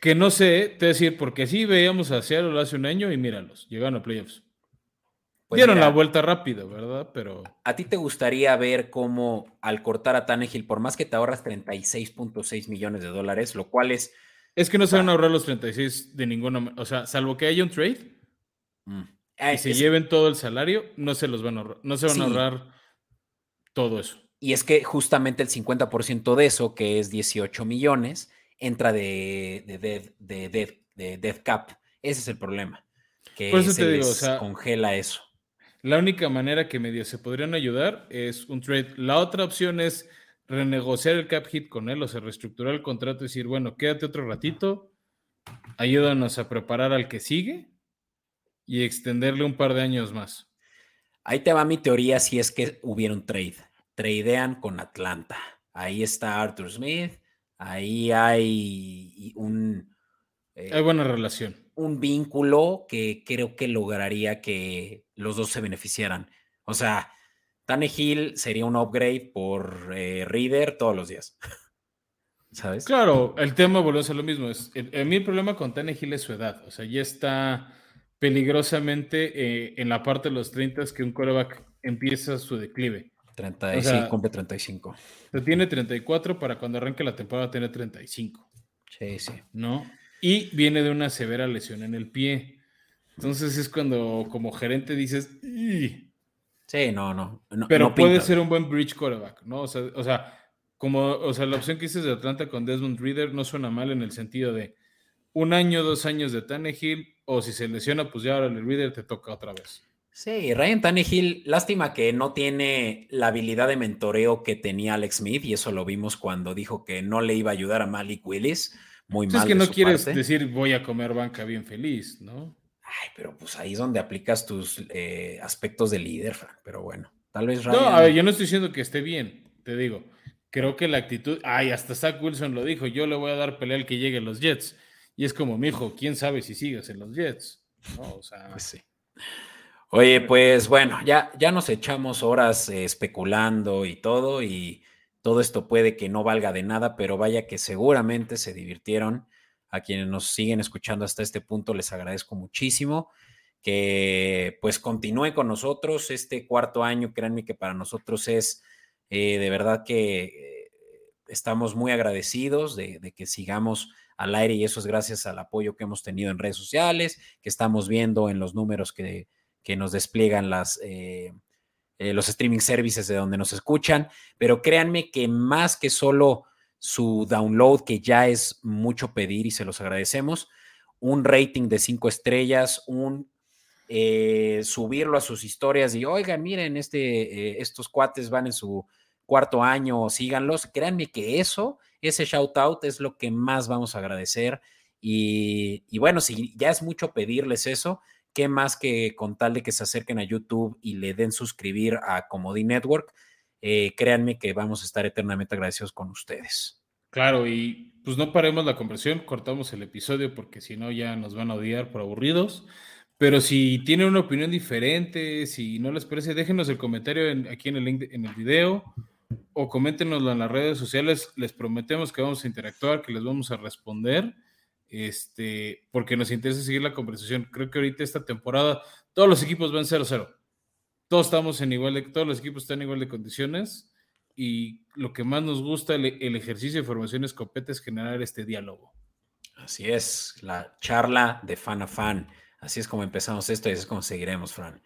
que no sé, te decir, porque sí veíamos a Seattle hace un año y míralos, llegaron a playoffs. Pues Dieron la vuelta rápido, ¿verdad? Pero. ¿A ti te gustaría ver cómo al cortar a Tannehill, por más que te ahorras 36.6 millones de dólares, lo cual es. Es que no se van a ahorrar los 36 de ninguna. O sea, salvo que haya un trade. Mm. Y se lleven todo el salario, no se los van a ahorrar, no se van a ahorrar todo eso. Y es que justamente el 50% de eso, que es 18 millones, entra de, de, de, de, Death Cap. Ese es el problema. Que Por eso se te digo, congela eso. La única manera que medio se podrían ayudar es un trade. La otra opción es renegociar el cap hit con él, o sea, reestructurar el contrato y decir, bueno, quédate otro ratito, ayúdanos a preparar al que sigue y extenderle un par de años más. Ahí te va mi teoría si es que hubiera un trade. Tradean con Atlanta. Ahí está Arthur Smith. Ahí hay un... Eh, hay buena relación. Un vínculo que creo que lograría que los dos se beneficiaran. O sea, Tannehill sería un upgrade por eh, Reader todos los días. ¿Sabes? Claro, el tema vuelve a ser lo mismo. Es, el, mi problema con Tannehill es su edad. O sea, ya está peligrosamente eh, en la parte de los 30 que un coreback empieza su declive. 35, cumple 35. tiene 34 para cuando arranque la temporada tener 35. Sí, sí. ¿No? Y viene de una severa lesión en el pie. Entonces es cuando como gerente dices... Sí, no, no. Pero puede ser un buen bridge coreback, ¿no? O sea, o sea, como, o sea, la opción que dices de Atlanta con Desmond Reader no suena mal en el sentido de un año, dos años de Tannehill, o si se lesiona, pues ya ahora el reader te toca otra vez. Sí, Ryan Tannehill, lástima que no tiene la habilidad de mentoreo que tenía Alex Smith, y eso lo vimos cuando dijo que no le iba a ayudar a Malik Willis. Muy mal. Es que no quieres decir voy a comer banca bien feliz, ¿no? Ay, pero pues ahí es donde aplicas tus eh, aspectos de líder, Frank. Pero bueno, tal vez Ryan. No, a ver, yo no estoy diciendo que esté bien, te digo. Creo que la actitud. Ay, hasta Zach Wilson lo dijo. Yo le voy a dar pelea al que llegue los Jets. Y es como, mi hijo, quién sabe si sigues en los Jets. No, o sea. Pues sí. Oye, pues bueno, ya, ya nos echamos horas eh, especulando y todo, y todo esto puede que no valga de nada, pero vaya que seguramente se divirtieron. A quienes nos siguen escuchando hasta este punto, les agradezco muchísimo que pues continúe con nosotros este cuarto año. Créanme que para nosotros es eh, de verdad que eh, estamos muy agradecidos de, que sigamos al aire y eso es gracias al apoyo que hemos tenido en redes sociales, que estamos viendo en los números que, nos despliegan las, eh, los streaming services de donde nos escuchan. Pero créanme que más que solo su download, que ya es mucho pedir y se los agradecemos, un rating de cinco estrellas, un eh, subirlo a sus historias y oigan, miren, este, eh, estos cuates van en su cuarto año, síganlos. Créanme que eso, ese shout out es lo que más vamos a agradecer. Y, bueno, si ya es mucho pedirles eso, ¿qué más que con tal de que se acerquen a YouTube y le den suscribir a Comodi Network? Eh, créanme que vamos a estar eternamente agradecidos con ustedes. Claro, y pues no paremos la conversión, cortamos el episodio porque si no ya nos van a odiar por aburridos. Pero si tienen una opinión diferente, si no les parece, déjenos el comentario aquí en el en el video o coméntenoslo en las redes sociales. Les prometemos que vamos a interactuar, que les vamos a responder, este, porque nos interesa seguir la conversación. Creo que ahorita esta temporada todos los equipos van 0-0. Todos estamos en igual de, todos los equipos están en igual de condiciones y lo que más nos gusta el, ejercicio de formación escopeta es generar este diálogo. Así es, la charla de fan a fan. Así es como empezamos esto y así es como seguiremos, Fran.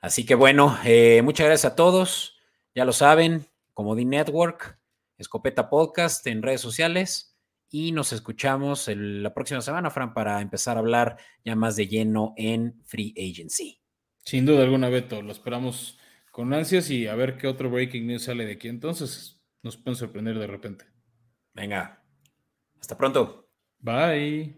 Así que bueno, eh, muchas gracias a todos. Ya lo saben, Comodi Network, Escopeta Podcast en redes sociales y nos escuchamos la próxima semana, Fran, para empezar a hablar ya más de lleno en Free Agency. Sin duda alguna, Beto. Lo esperamos con ansias y a ver qué otro breaking news sale de aquí. Entonces, nos pueden sorprender de repente. Venga, hasta pronto. Bye.